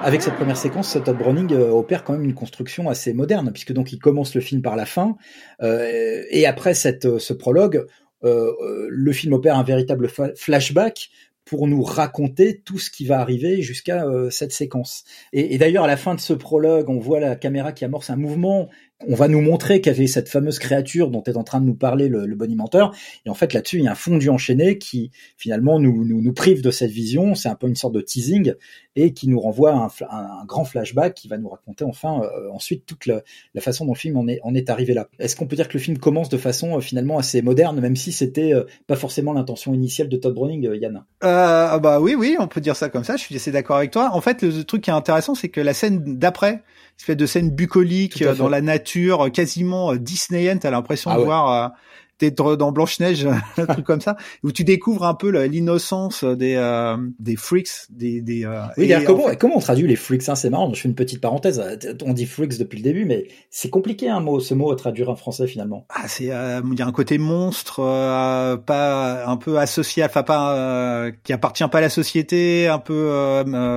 Avec cette première séquence, Todd Browning euh, opère quand même une construction assez moderne, puisque donc il commence le film par la fin, euh, et après cette, ce prologue, euh, le film opère un véritable flashback pour nous raconter tout ce qui va arriver jusqu'à euh, cette séquence. Et, et d'ailleurs, à la fin de ce prologue, on voit la caméra qui amorce un mouvement on va nous montrer qu'il y avait cette fameuse créature dont est en train de nous parler le, le bonimenteur. Et en fait, là-dessus, il y a un fondu enchaîné qui finalement nous, prive de cette vision. C'est un peu une sorte de teasing et qui nous renvoie à un, grand flashback qui va nous raconter enfin euh, ensuite toute la, façon dont le film en est, arrivé là. Est-ce qu'on peut dire que le film commence de façon euh, finalement assez moderne, même si c'était euh, pas forcément l'intention initiale de Todd Browning, Yann? Euh, Bah oui, oui, on peut dire ça comme ça. Je suis assez d'accord avec toi. En fait, le truc qui est intéressant, c'est que la scène d'après, espèce de scène bucolique dans la nature, quasiment euh, Disneyen. T'as l'impression ah de ouais. voir euh, d'être dans Blanche Neige, un truc comme ça, où tu découvres un peu l'innocence des euh, des freaks, des des. Euh, oui, comment fait... comment on traduit les freaks hein, C'est marrant. Je fais une petite parenthèse. On dit freaks depuis le début, mais c'est compliqué un mot, ce mot à traduire en français finalement. Ah, c'est euh, il y a un côté monstre, euh, pas un peu associé, enfin pas euh, qui appartient pas à la société, un peu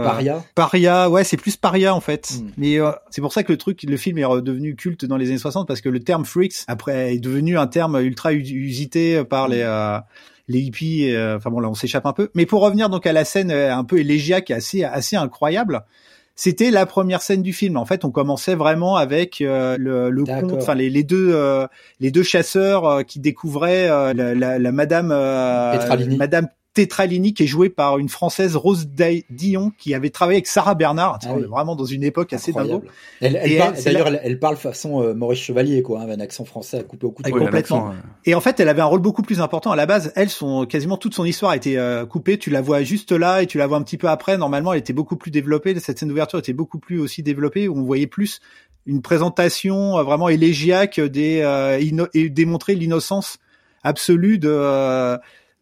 paria. Paria, ouais, c'est plus paria en fait. Mm. Mais c'est pour ça que le truc, le film est redevenu culte dans les années 60 parce que le terme freaks après est devenu un terme ultra usité par les euh, les hippies. Euh, enfin bon là on s'échappe un peu. Mais pour revenir donc à la scène euh, un peu élégiaque assez assez incroyable. C'était la première scène du film. En fait, on commençait vraiment avec euh, le, le conte, enfin les, les, deux les deux chasseurs qui découvraient la, la, la, Madame Petralini. Madame Tetralini qui est joué par une française Rose Dion qui avait travaillé avec Sarah Bernard. Ah oui. vraiment dans une époque assez dingo. Elle, elle elle- c'est D'ailleurs, elle, elle parle façon euh, Maurice Chevalier, quoi, hein, avec un accent français à couper au couteau. Oui, complètement. Et en fait, elle avait un rôle beaucoup plus important. À la base, elle, son, quasiment toute son histoire a été euh, coupée. Tu la vois juste là et tu la vois un petit peu après. Normalement, elle était beaucoup plus développée. Cette scène d'ouverture était beaucoup plus aussi développée où on voyait plus une présentation euh, vraiment élégiaque des euh, et démontrer l'innocence absolue de euh,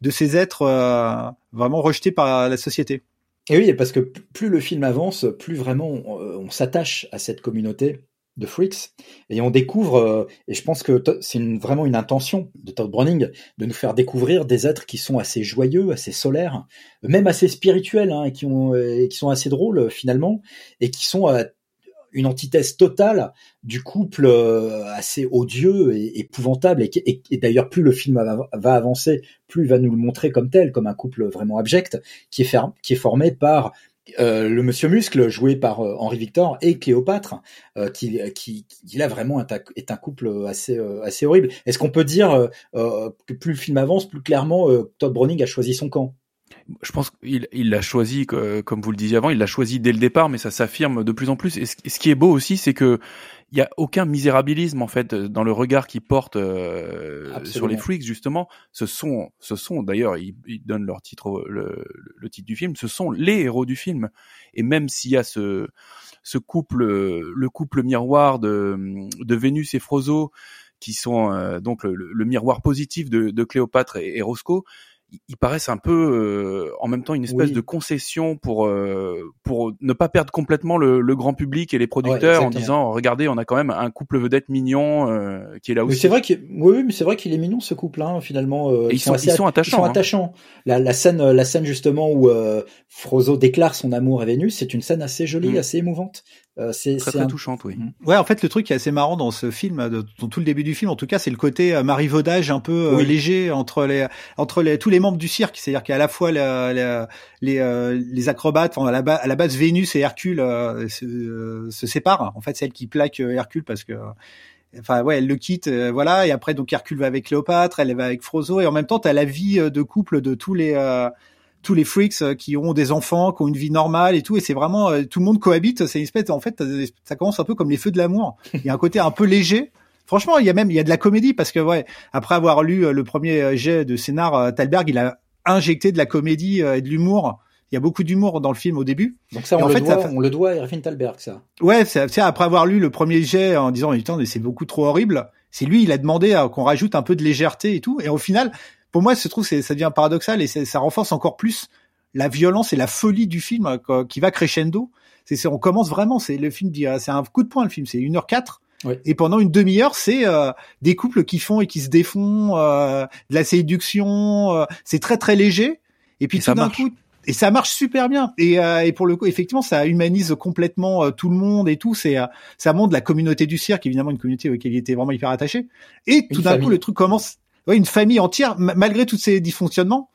de ces êtres euh, vraiment rejetés par la société. Et oui, parce que plus le film avance, plus vraiment on, euh, on s'attache à cette communauté de freaks et on découvre, euh, et je pense que c'est vraiment une intention de Todd Browning de nous faire découvrir des êtres qui sont assez joyeux, assez solaires, même assez spirituels, hein, et qui, ont, et qui sont assez drôles finalement, et qui sont une antithèse totale du couple euh, assez odieux et épouvantable et, d'ailleurs plus le film va, va avancer plus il va nous le montrer comme tel comme un couple vraiment abject qui est, formé par euh, le monsieur muscle joué par euh, Henri Victor et Cléopâtre euh, qui, qui, là vraiment est un, est un couple assez euh, assez horrible. Est-ce qu'on peut dire que plus le film avance plus clairement Todd Browning a choisi son camp? Je pense qu'il il l'a choisi, comme vous le disiez avant, il l'a choisi dès le départ, mais ça s'affirme de plus en plus. Et ce, qui est beau aussi, c'est que il y a aucun misérabilisme en fait dans le regard qu'il porte euh, sur les freaks justement. Ce sont, ce sont d'ailleurs, ils, ils donnent leur titre, le, le titre du film. Ce sont les héros du film. Et même s'il y a ce, ce couple, le couple miroir de, de Vénus et Frozo, qui sont euh, donc le, le miroir positif de, de Cléopâtre et, et Roscoe, ils- paraissent un peu euh, en même temps une espèce Oui. de concession pour euh, pour ne pas perdre complètement le, le grand public et les producteurs en disant regardez on a quand même un couple vedette mignon euh, qui est là Mais aussi c'est vrai qu'il, oui, mais c'est vrai qu'il est mignon ce couple, hein, finalement. ils sont- ils sont attachants, Ils sont hein. attachants. La, la scène, la scène justement où euh, Frozo déclare son amour à Vénus, c'est une scène assez jolie, Mm. assez émouvante. Euh, c'est très très un- touchante oui Ouais, en fait, le truc qui est assez marrant dans ce film, dans tout le début du film, en tout cas, c'est le côté euh, marivaudage un peu euh, Oui. léger entre les entre les tous les membres du cirque. C'est-à-dire qu'à la fois la- la- les euh, les acrobates, enfin, à la, ba- à la base, Vénus et Hercule euh, se, euh, se séparent. En fait, c'est elle qui plaque euh, Hercule parce que Enfin ouais, elle le quitte, euh, voilà, et après donc Hercule va avec Cléopâtre, elle va avec Frozo, et en même temps t'as la vie euh, de couple de tous les euh, tous les freaks euh, qui ont des enfants, qui ont une vie normale et tout, et c'est vraiment euh, tout le monde cohabite. C'est une espèce, en fait, ça commence un peu comme les feux de l'amour. Il y a un côté un peu léger. Franchement, il y a même il y a de la comédie parce que ouais, après avoir lu euh, le premier jet de scénar, Thalberg il a injecté de la comédie et de l'humour. Il y a beaucoup d'humour dans le film au début. Donc ça, on, en le fait, doit, ça on le doit à Irving Thalberg, ça. Ouais, c'est après avoir lu le premier jet en disant putain mais c'est beaucoup trop horrible. C'est lui, il a demandé qu'on rajoute un peu de légèreté et tout. Et au final, pour moi, je trouve ça devient paradoxal et ça renforce encore plus la violence et la folie du film euh, quoi, qui va crescendo. C'est on commence vraiment. C'est le film dit, euh, c'est un coup de poing le film. C'est 1h04 Ouais. et pendant une demi-heure, c'est euh, des couples qui font et qui se défont, euh, de la séduction. euh, c'est très très léger. Et puis Et tout d'un coup, et ça marche super bien. Et, euh, et pour le coup, effectivement, ça humanise complètement tout le monde et tout. C'est euh, ça montre la communauté du cirque, évidemment une communauté auquel il était vraiment hyper attaché. Et tout d'un coup, le truc commence. Ouais, une famille entière, ma- malgré tous ces dysfonctionnements.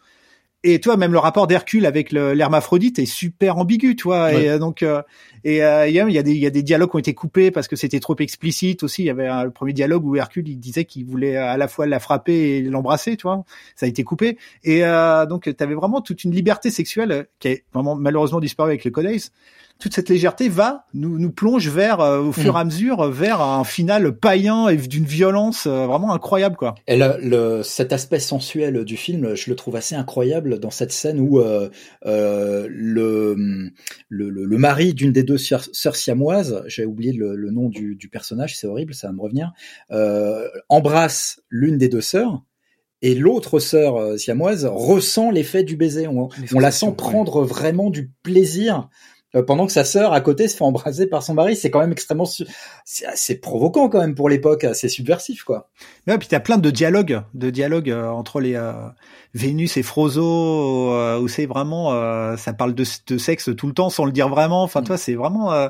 Et tu vois, même le rapport d'Hercule avec l'hermaphrodite est super ambigu. Ouais. Et euh, donc, euh, et euh, il y, a, il y y a des dialogues qui ont été coupés parce que c'était trop explicite aussi. Il y avait un- le premier dialogue où Hercule il disait qu'il voulait à la fois la frapper et l'embrasser, tu vois. Ça a été coupé. Et euh, donc, tu avais vraiment toute une liberté sexuelle euh, qui est vraiment malheureusement disparu avec le Codes. Toute cette légèreté va nous nous plonge vers euh, au fur et à mesure euh, vers un final païen et d'une violence euh, vraiment incroyable, quoi. Et le, le- cet aspect sensuel du film, je le trouve assez incroyable dans cette scène où euh, euh, le, le, le, le mari d'une des deux sœurs, sœurs siamoises, j'ai oublié le, le nom du, du personnage, c'est horrible, ça va me revenir, euh, embrasse l'une des deux sœurs. Et l'autre sœur euh, siamoise ressent l'effet du baiser. On, la sent prendre vraiment du plaisir pendant que sa sœur à côté se fait embraser par son mari. C'est quand même extrêmement, su- c'est assez provoquant quand même pour l'époque, assez subversif quoi. Ouais, puis t'as plein de dialogues, de dialogues euh, entre les euh, Vénus et Frozo, euh, où c'est vraiment, euh, ça parle de, de sexe tout le temps sans le dire vraiment. Enfin, Mm. toi, c'est vraiment.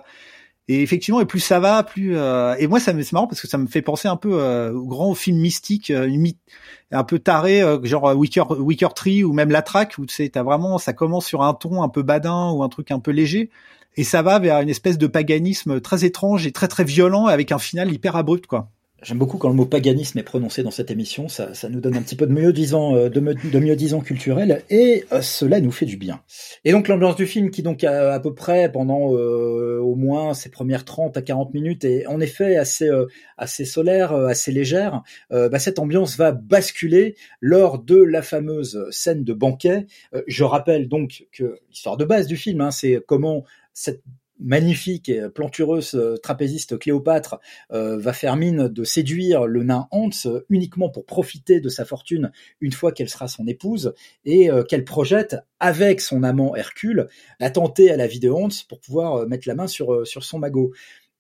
Et effectivement, et plus ça va, plus. euh, et moi, ça me- c'est marrant parce que ça me fait penser un peu euh, au grand film mystique, euh, un peu taré, euh, genre euh, Wicker, Wicker Tree ou même La Traque, où tu sais, t'as vraiment, ça commence sur un ton un peu badin ou un truc un peu léger. Et ça va vers une espèce de paganisme très étrange et très très violent avec un final hyper abrupt, quoi. J'aime beaucoup quand le mot paganisme est prononcé dans cette émission, ça, ça nous donne un petit peu de mieux disant, euh, de, mieux disant culturel, et euh, cela nous fait du bien. Et donc l'ambiance du film, qui donc à peu près pendant euh, au moins ses premières 30 à 40 minutes est en effet assez euh, assez solaire, euh, assez légère, euh, bah, cette ambiance va basculer lors de la fameuse scène de banquet. Je rappelle donc que l'histoire de base du film, hein, c'est comment cette magnifique et plantureuse euh, trapéziste Cléopâtre euh, va faire mine de séduire le nain Hans uniquement pour profiter de sa fortune une fois qu'elle sera son épouse et euh, qu'elle projette avec son amant Hercule attenter à la vie de Hans pour pouvoir mettre la main sur, son magot.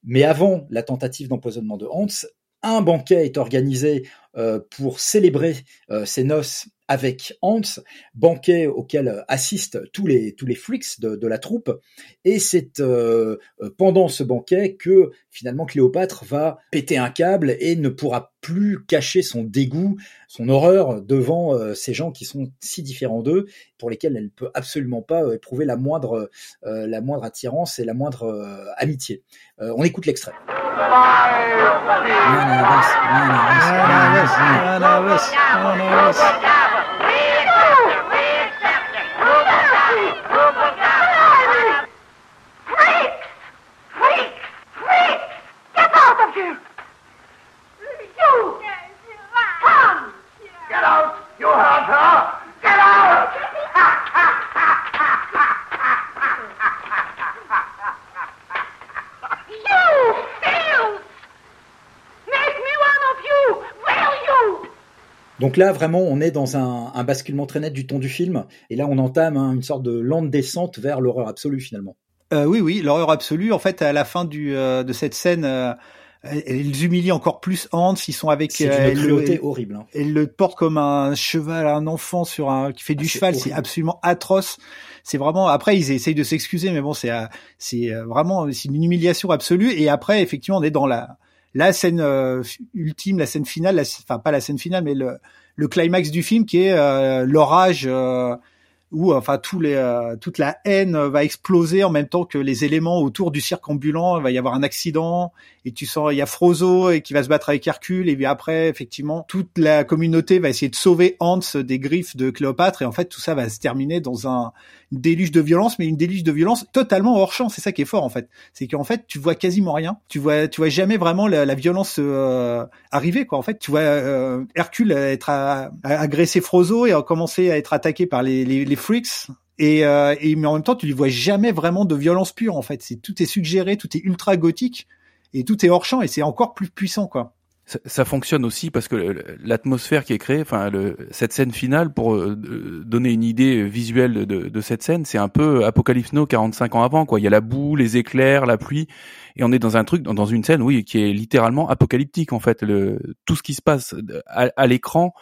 Mais avant la tentative d'empoisonnement de Hans, un banquet est organisé pour célébrer ses noces avec Hans, banquet auquel euh, assistent tous les tous les freaks de, de la troupe, et c'est euh, euh, pendant ce banquet que finalement Cléopâtre va péter un câble et ne pourra plus cacher son dégoût, son horreur devant euh, ces gens qui sont si différents d'eux, pour lesquels elle ne peut absolument pas euh, éprouver la moindre euh, la moindre attirance et la moindre euh, amitié. Euh, on écoute l'extrait. Freaks! Freaks! Freaks! Get out of here! You! Come! Get out! You heard her! Get out! You! Fools! Make me one of you! Will you? Donc là, vraiment, on est dans un, un basculement très net du ton du film, et là, on entame hein, une sorte de lente descente vers l'horreur absolue finalement. Euh, oui, oui, l'horreur absolue. En fait, à la fin du, euh, de cette scène, euh, ils humilient encore plus Hans. Ils sont avec. C'est euh, le- cruauté horrible. hein. elle le porte comme un cheval, un enfant sur un qui fait du Ah, c'est cheval. C'est absolument atroce. C'est vraiment. Après, ils essayent de s'excuser, mais bon, c'est euh, c'est euh, vraiment c'est une humiliation absolue. Et après, effectivement, on est dans la la scène euh, ultime, la scène finale, enfin pas la scène finale, mais le climax du film qui est euh, l'orage. Euh, où enfin tous les euh, toute la haine va exploser en même temps que les éléments autour du cirque. Il va y avoir un accident et tu sens il y a Frozo et qui va se battre avec Hercule et puis après effectivement toute la communauté va essayer de sauver Hans des griffes de Cléopâtre et en fait tout ça va se terminer dans un déluge de violence mais une déluge de violence totalement hors champ. C'est ça qui est fort en fait, c'est qu'en fait tu vois quasiment rien. Tu vois tu vois jamais vraiment la, violence euh, arriver quoi. En fait tu vois euh, Hercule être à- à agresser Frozo et à commencer à être attaqué par les les, les freaks et, euh, et mais en même temps tu ne vois jamais vraiment de violence pure en fait c'est tout est suggéré tout est ultra gothique et tout est hors champ et c'est encore plus puissant quoi ça, fonctionne aussi parce que l'atmosphère qui est créée, enfin le, cette scène finale, pour euh, donner une idée visuelle de, de, cette scène, c'est un peu Apocalypse Now 45 ans avant. Quoi. Il y a la boue, les éclairs, la pluie, et on est dans un truc, dans une scène, oui, qui est littéralement apocalyptique en fait. Le, tout ce qui se passe à, à l'écran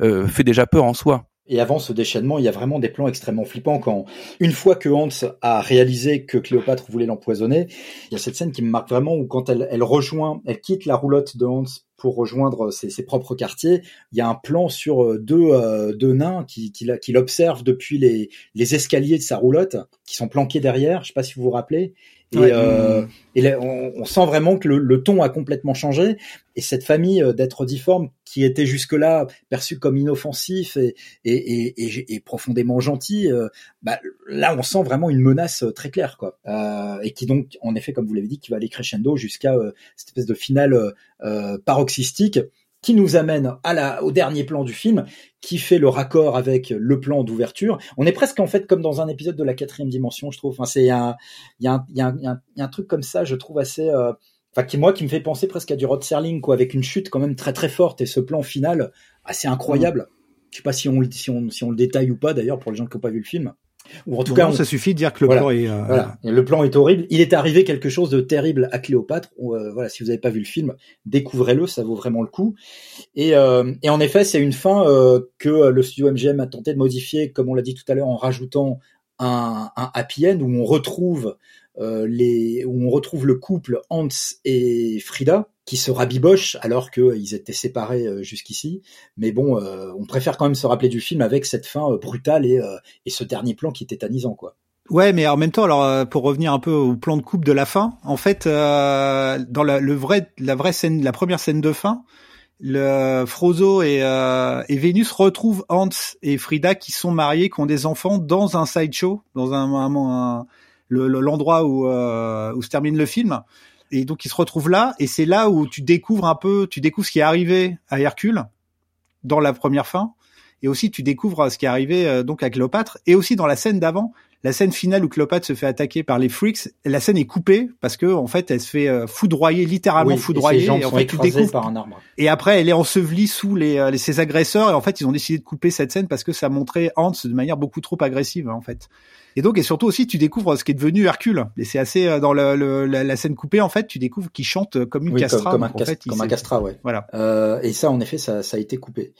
euh, fait déjà peur en soi. Et avant ce déchaînement, il y a vraiment des plans extrêmement flippants quand, une fois que Hans a réalisé que Cléopâtre voulait l'empoisonner, il y a cette scène qui me marque vraiment où quand elle, elle rejoint, elle quitte la roulotte de Hans pour rejoindre ses, ses propres quartiers, il y a un plan sur euh, deux, euh, deux nains qui, qui, l'observent depuis les, les escaliers de sa roulotte, qui sont planqués derrière, je sais pas si vous vous rappelez. Et, Ouais. euh, et là, on, on sent vraiment que le, le ton a complètement changé. Et cette famille euh, d'êtres difformes qui était jusque-là perçue comme inoffensif et, et, et, profondément gentil, euh, bah, là on sent vraiment une menace euh, très claire, quoi. Euh, et qui donc, en effet, comme vous l'avez dit, qui va aller crescendo jusqu'à euh, cette espèce de finale paroxystique qui nous amène à la, au dernier plan du film, qui fait le raccord avec le plan d'ouverture. On est presque en fait comme dans un épisode de la quatrième dimension, je trouve. Enfin, c'est un, il y y y a un- il y a un truc comme ça, je trouve assez, euh, enfin qui moi qui me fait penser presque à du Rod Serling, quoi, avec une chute quand même très très forte et ce plan final assez incroyable. Je sais pas si on, si on, si on le détaille ou pas d'ailleurs pour les gens qui n'ont pas vu le film. Ou en tout Bon, cas, non, on- ça suffit de dire que le Voilà. plan est euh, voilà, le plan est horrible. Il est arrivé quelque chose de terrible à Cléopâtre. Euh, voilà, si vous n'avez pas vu le film, découvrez-le, ça vaut vraiment le coup. Et, euh, et en effet, c'est une fin que le studio MGM a tenté de modifier, comme on l'a dit tout à l'heure, en rajoutant un, un happy end où on retrouve les, où on retrouve le couple Hans et Frida qui se rabibochent alors qu'ils étaient séparés euh, jusqu'ici. Mais bon, euh, on préfère quand même se rappeler du film avec cette fin euh, brutale et, euh, et ce dernier plan qui est tétanisant, quoi. Ouais, mais en même temps, alors euh, pour revenir un peu au plan de coupe de la fin, en fait, euh, dans la, le vrai, la vraie scène, la première scène de fin, le Frozo et, euh, et Vénus retrouvent Hans et Frida qui sont mariés, qui ont des enfants dans un sideshow, dans un, un, un le- le- l'endroit où euh, où se termine le film. Et donc ils se retrouvent là, et c'est là où tu découvres un peu, tu découvres ce qui est arrivé à Hercule dans la première fin, et aussi tu découvres ce qui est arrivé euh, donc à Cléopâtre, et aussi dans la scène d'avant, la scène finale où Cléopâtre se fait attaquer par les freaks, la scène est coupée parce que en fait elle se fait euh, foudroyer, littéralement Oui, et foudroyer, ses jambes et en sont fait tu écrasées découvres par un arbre. et après, elle est ensevelie sous les, euh, les- ses agresseurs. Et en fait, ils ont décidé de couper cette scène parce que ça montrait Hans de manière beaucoup trop agressive, en fait. Et donc, et surtout aussi, tu découvres ce qui est devenu Hercule. Et c'est assez euh, dans le, le- la, la scène coupée, en fait, tu découvres qu'il chante comme une Oui, castra. comme, comme un, Donc, en cas- fait, il comme un s'est- castrat, ouais. Voilà. Euh, et ça, en effet, ça, ça a été coupé.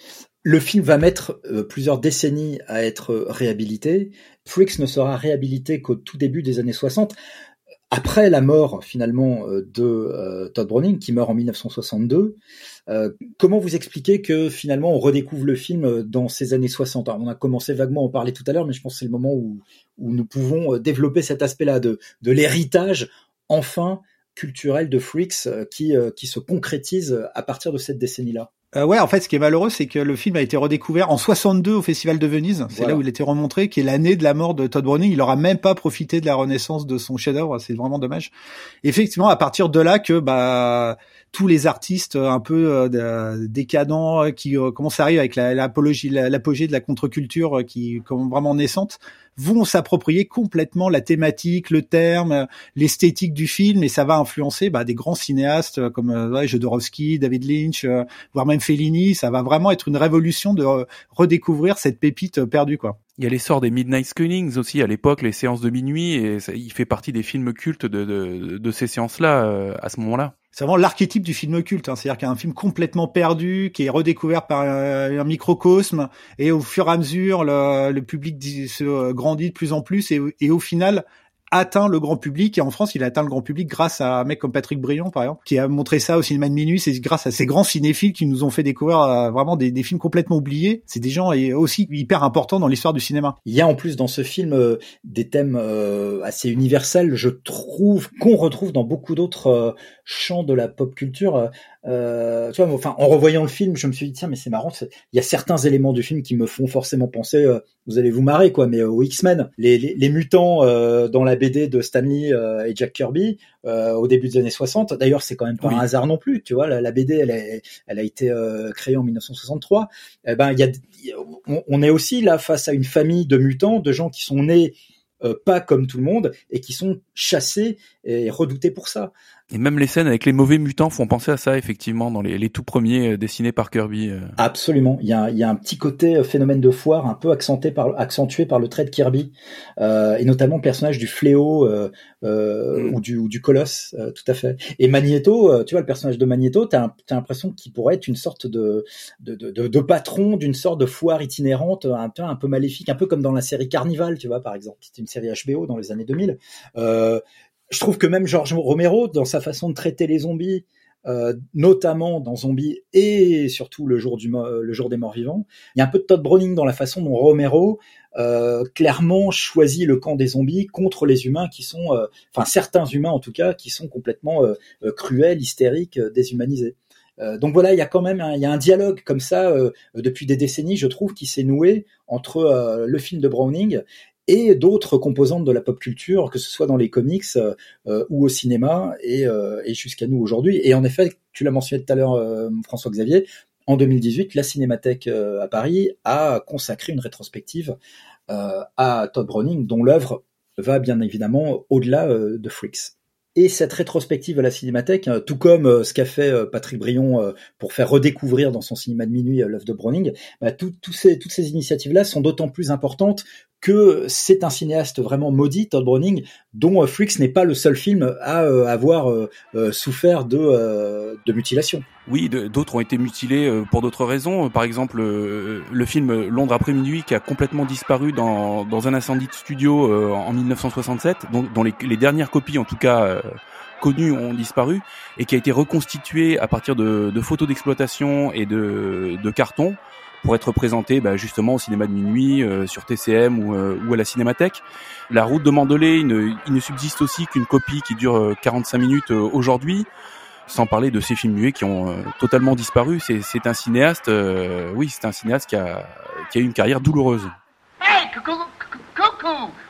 Le film va mettre euh, plusieurs décennies à être euh, réhabilité. Freaks ne sera réhabilité qu'au tout début des années 60, après la mort finalement euh, de euh, Todd Browning, qui meurt en 1962. Euh, comment vous expliquez que finalement on redécouvre le film euh, dans ces années 60 Alors, On a commencé vaguement à en parler tout à l'heure, mais je pense que c'est le moment où, où nous pouvons développer cet aspect-là de, de l'héritage enfin culturel de Freaks qui, qui se concrétise à partir de cette décennie-là. Euh, ouais, en fait, ce qui est malheureux, c'est que le film a été redécouvert en 62 au Festival de Venise. C'est Voilà. là où il a été remontré, qui est l'année de la mort de Todd Browning. Il aura même pas profité de la renaissance de son chef-d'œuvre. C'est vraiment dommage. Effectivement, à partir de là que bah tous les artistes euh, un peu euh, de- décadents euh, qui commencent à arriver avec la- l'apologie, la- l'apogée de la contre-culture qui commence vraiment naissante vont s'approprier complètement la thématique, le terme, l'esthétique du film et ça va influencer bah, des grands cinéastes comme ouais, Jodorowsky, David Lynch, euh, voire même Fellini. Ça va vraiment être une révolution de redécouvrir cette pépite perdue quoi. Il y a l'essor des Midnight Screenings aussi à l'époque, les séances de minuit, et ça- il fait partie des films cultes de, de, de ces séances-là euh, à ce moment-là. C'est vraiment l'archétype du film culte, hein. c'est-à-dire qu'il y a un film complètement perdu, qui est redécouvert par un microcosme, et au fur et à mesure, le, le public se euh, grandit de plus en plus, et au final atteint le grand public. Et en France, il a atteint le grand public grâce à un mec comme Patrick Briand, par exemple, qui a montré ça au cinéma de minuit. C'est grâce à ces grands cinéphiles qui nous ont fait découvrir euh, vraiment des, films complètement oubliés. C'est des gens et aussi hyper importants dans l'histoire du cinéma. Il y a en plus dans ce film euh, des thèmes euh, assez universels, je trouve, qu'on retrouve dans beaucoup d'autres champs de la pop culture. Euh, tu vois, enfin, en revoyant le film, je me suis dit tiens, mais c'est marrant. Il y a certains éléments du film qui me font forcément penser. euh, vous allez vous marrer, quoi, mais euh, aux X-Men, les, les, les mutants euh, dans la BD de Stanley euh, et Jack Kirby euh, au début des années 60. D'ailleurs, c'est quand même pas Oui. un hasard non plus. Tu vois, la, la BD, elle, est- elle a été euh, créée en 1963. Eh ben, il y a, on, on est aussi là face à une famille de mutants, de gens qui sont nés euh, pas comme tout le monde et qui sont chassés et redoutés pour ça. Et même les scènes avec les mauvais mutants font penser à ça, effectivement, dans les, les tout premiers euh, dessinés par Kirby. euh. Absolument. Il y a, il y a un petit côté euh, phénomène de foire un peu accentué par, accentué par le trait de Kirby euh, et notamment le personnage du fléau euh, euh, Mm. ou, du, ou du colosse, euh, tout à fait. Et Magneto, tu vois le personnage de Magneto, t'as t'as l'impression qu'il pourrait être une sorte de de, de, de, de patron d'une sorte de foire itinérante, un peu un peu maléfique, un peu comme dans la série Carnival, tu vois par exemple. C'était une série HBO dans les années 2000. Je trouve que même George Romero, dans sa façon de traiter les zombies, euh, notamment dans Zombie et surtout le jour du le jour des morts vivants, il y a un peu de Todd Browning dans la façon dont Romero euh, clairement choisit le camp des zombies contre les humains qui sont, euh, enfin certains humains en tout cas, qui sont complètement euh, euh, cruels, hystériques, euh, déshumanisés. Donc voilà, il y a quand même un, il y a un dialogue comme ça depuis des décennies, je trouve, qui s'est noué entre le film de Browning et d'autres composantes de la pop culture, que ce soit dans les comics euh, ou au cinéma, et, euh, et jusqu'à nous aujourd'hui. Et en effet, tu l'as mentionné tout à l'heure, euh, François-Xavier, en 2018, la Cinémathèque euh, à Paris a consacré une rétrospective euh, à Todd Browning, dont l'œuvre va bien évidemment au-delà euh, de Freaks. Et cette rétrospective à la Cinémathèque, tout comme ce qu'a fait Patrick Brion pour faire redécouvrir dans son cinéma de minuit l'œuvre de Browning, bah, tout- tout ces- toutes ces initiatives-là sont d'autant plus importantes que c'est un cinéaste vraiment maudit, Todd Browning, dont euh, Freaks n'est pas le seul film à euh, avoir euh, souffert de, mutilation. Oui, d'autres ont été mutilés pour d'autres raisons. Par exemple, le film Londres après minuit qui a complètement disparu dans, un incendie de studio en 1967, dont, les, dernières copies, en tout cas connues, ont disparu, et qui a été reconstitué à partir de, de photos d'exploitation et de, de cartons pour être présenté bah, justement au cinéma de minuit, euh, sur TCM ou, euh, ou, à la Cinémathèque. La route de Mandalay, il ne, subsiste aussi qu'une copie qui dure 45 minutes aujourd'hui, sans parler de ces films muets qui ont totalement disparu. C'est un cinéaste, oui, c'est un cinéaste qui a, eu une carrière douloureuse. Hey, cuckoo,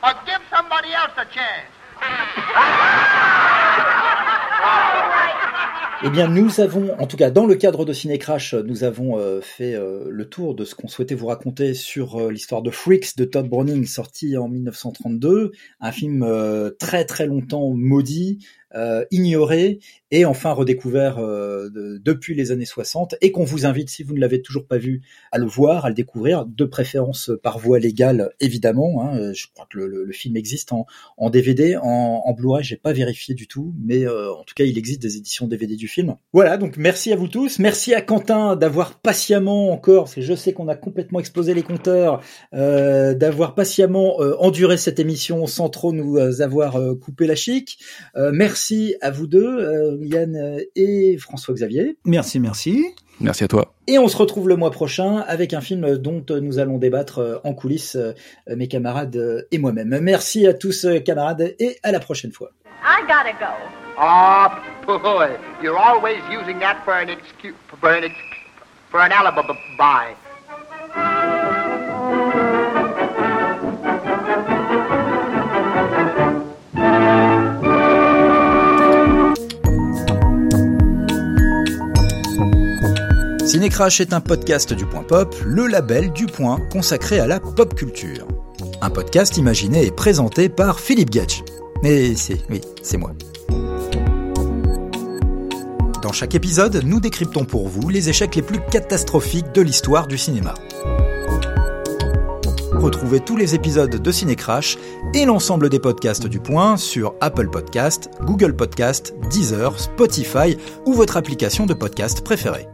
or give somebody else a chance. Eh bien, nous avons, en tout cas dans le cadre de Ciné Crash, nous avons euh, fait euh, le tour de ce qu'on souhaitait vous raconter sur euh, l'histoire de Freaks de Todd Browning, sorti en 1932, un film très très longtemps maudit, euh, ignoré et enfin redécouvert euh, depuis les années 60 et qu'on vous invite, si vous ne l'avez toujours pas vu, à le voir, à le découvrir, de préférence par voie légale évidemment. Hein. Je crois que le, le, film existe en, en DVD, en, en Blu-ray, j'ai pas vérifié du tout, mais euh, en tout cas il existe des éditions DVD du film. Voilà, donc merci à vous tous, merci à Quentin d'avoir patiemment encore, parce que je sais qu'on a complètement explosé les compteurs, euh, d'avoir patiemment enduré cette émission sans trop nous avoir coupé la chic. merci Merci à vous deux, euh, Yann et François-Xavier. Merci, merci. Merci à toi. Et on se retrouve le mois prochain avec un film dont nous allons débattre euh, en coulisses, euh, mes camarades et moi-même. Merci à tous, camarades, et à la prochaine fois. I gotta go. Oh, boy, you're always using that for an excuse, for an, for an alibi. Cinécrash est un podcast du Point Pop, le label du Point consacré à la pop culture. Un podcast imaginé et présenté par Philippe Gatch. Mais c'est, oui, c'est moi. Dans chaque épisode, nous décryptons pour vous les échecs les plus catastrophiques de l'histoire du cinéma. Retrouvez tous les épisodes de Cinécrash et l'ensemble des podcasts du Point sur Apple Podcast, Google Podcast, Deezer, Spotify ou votre application de podcast préférée.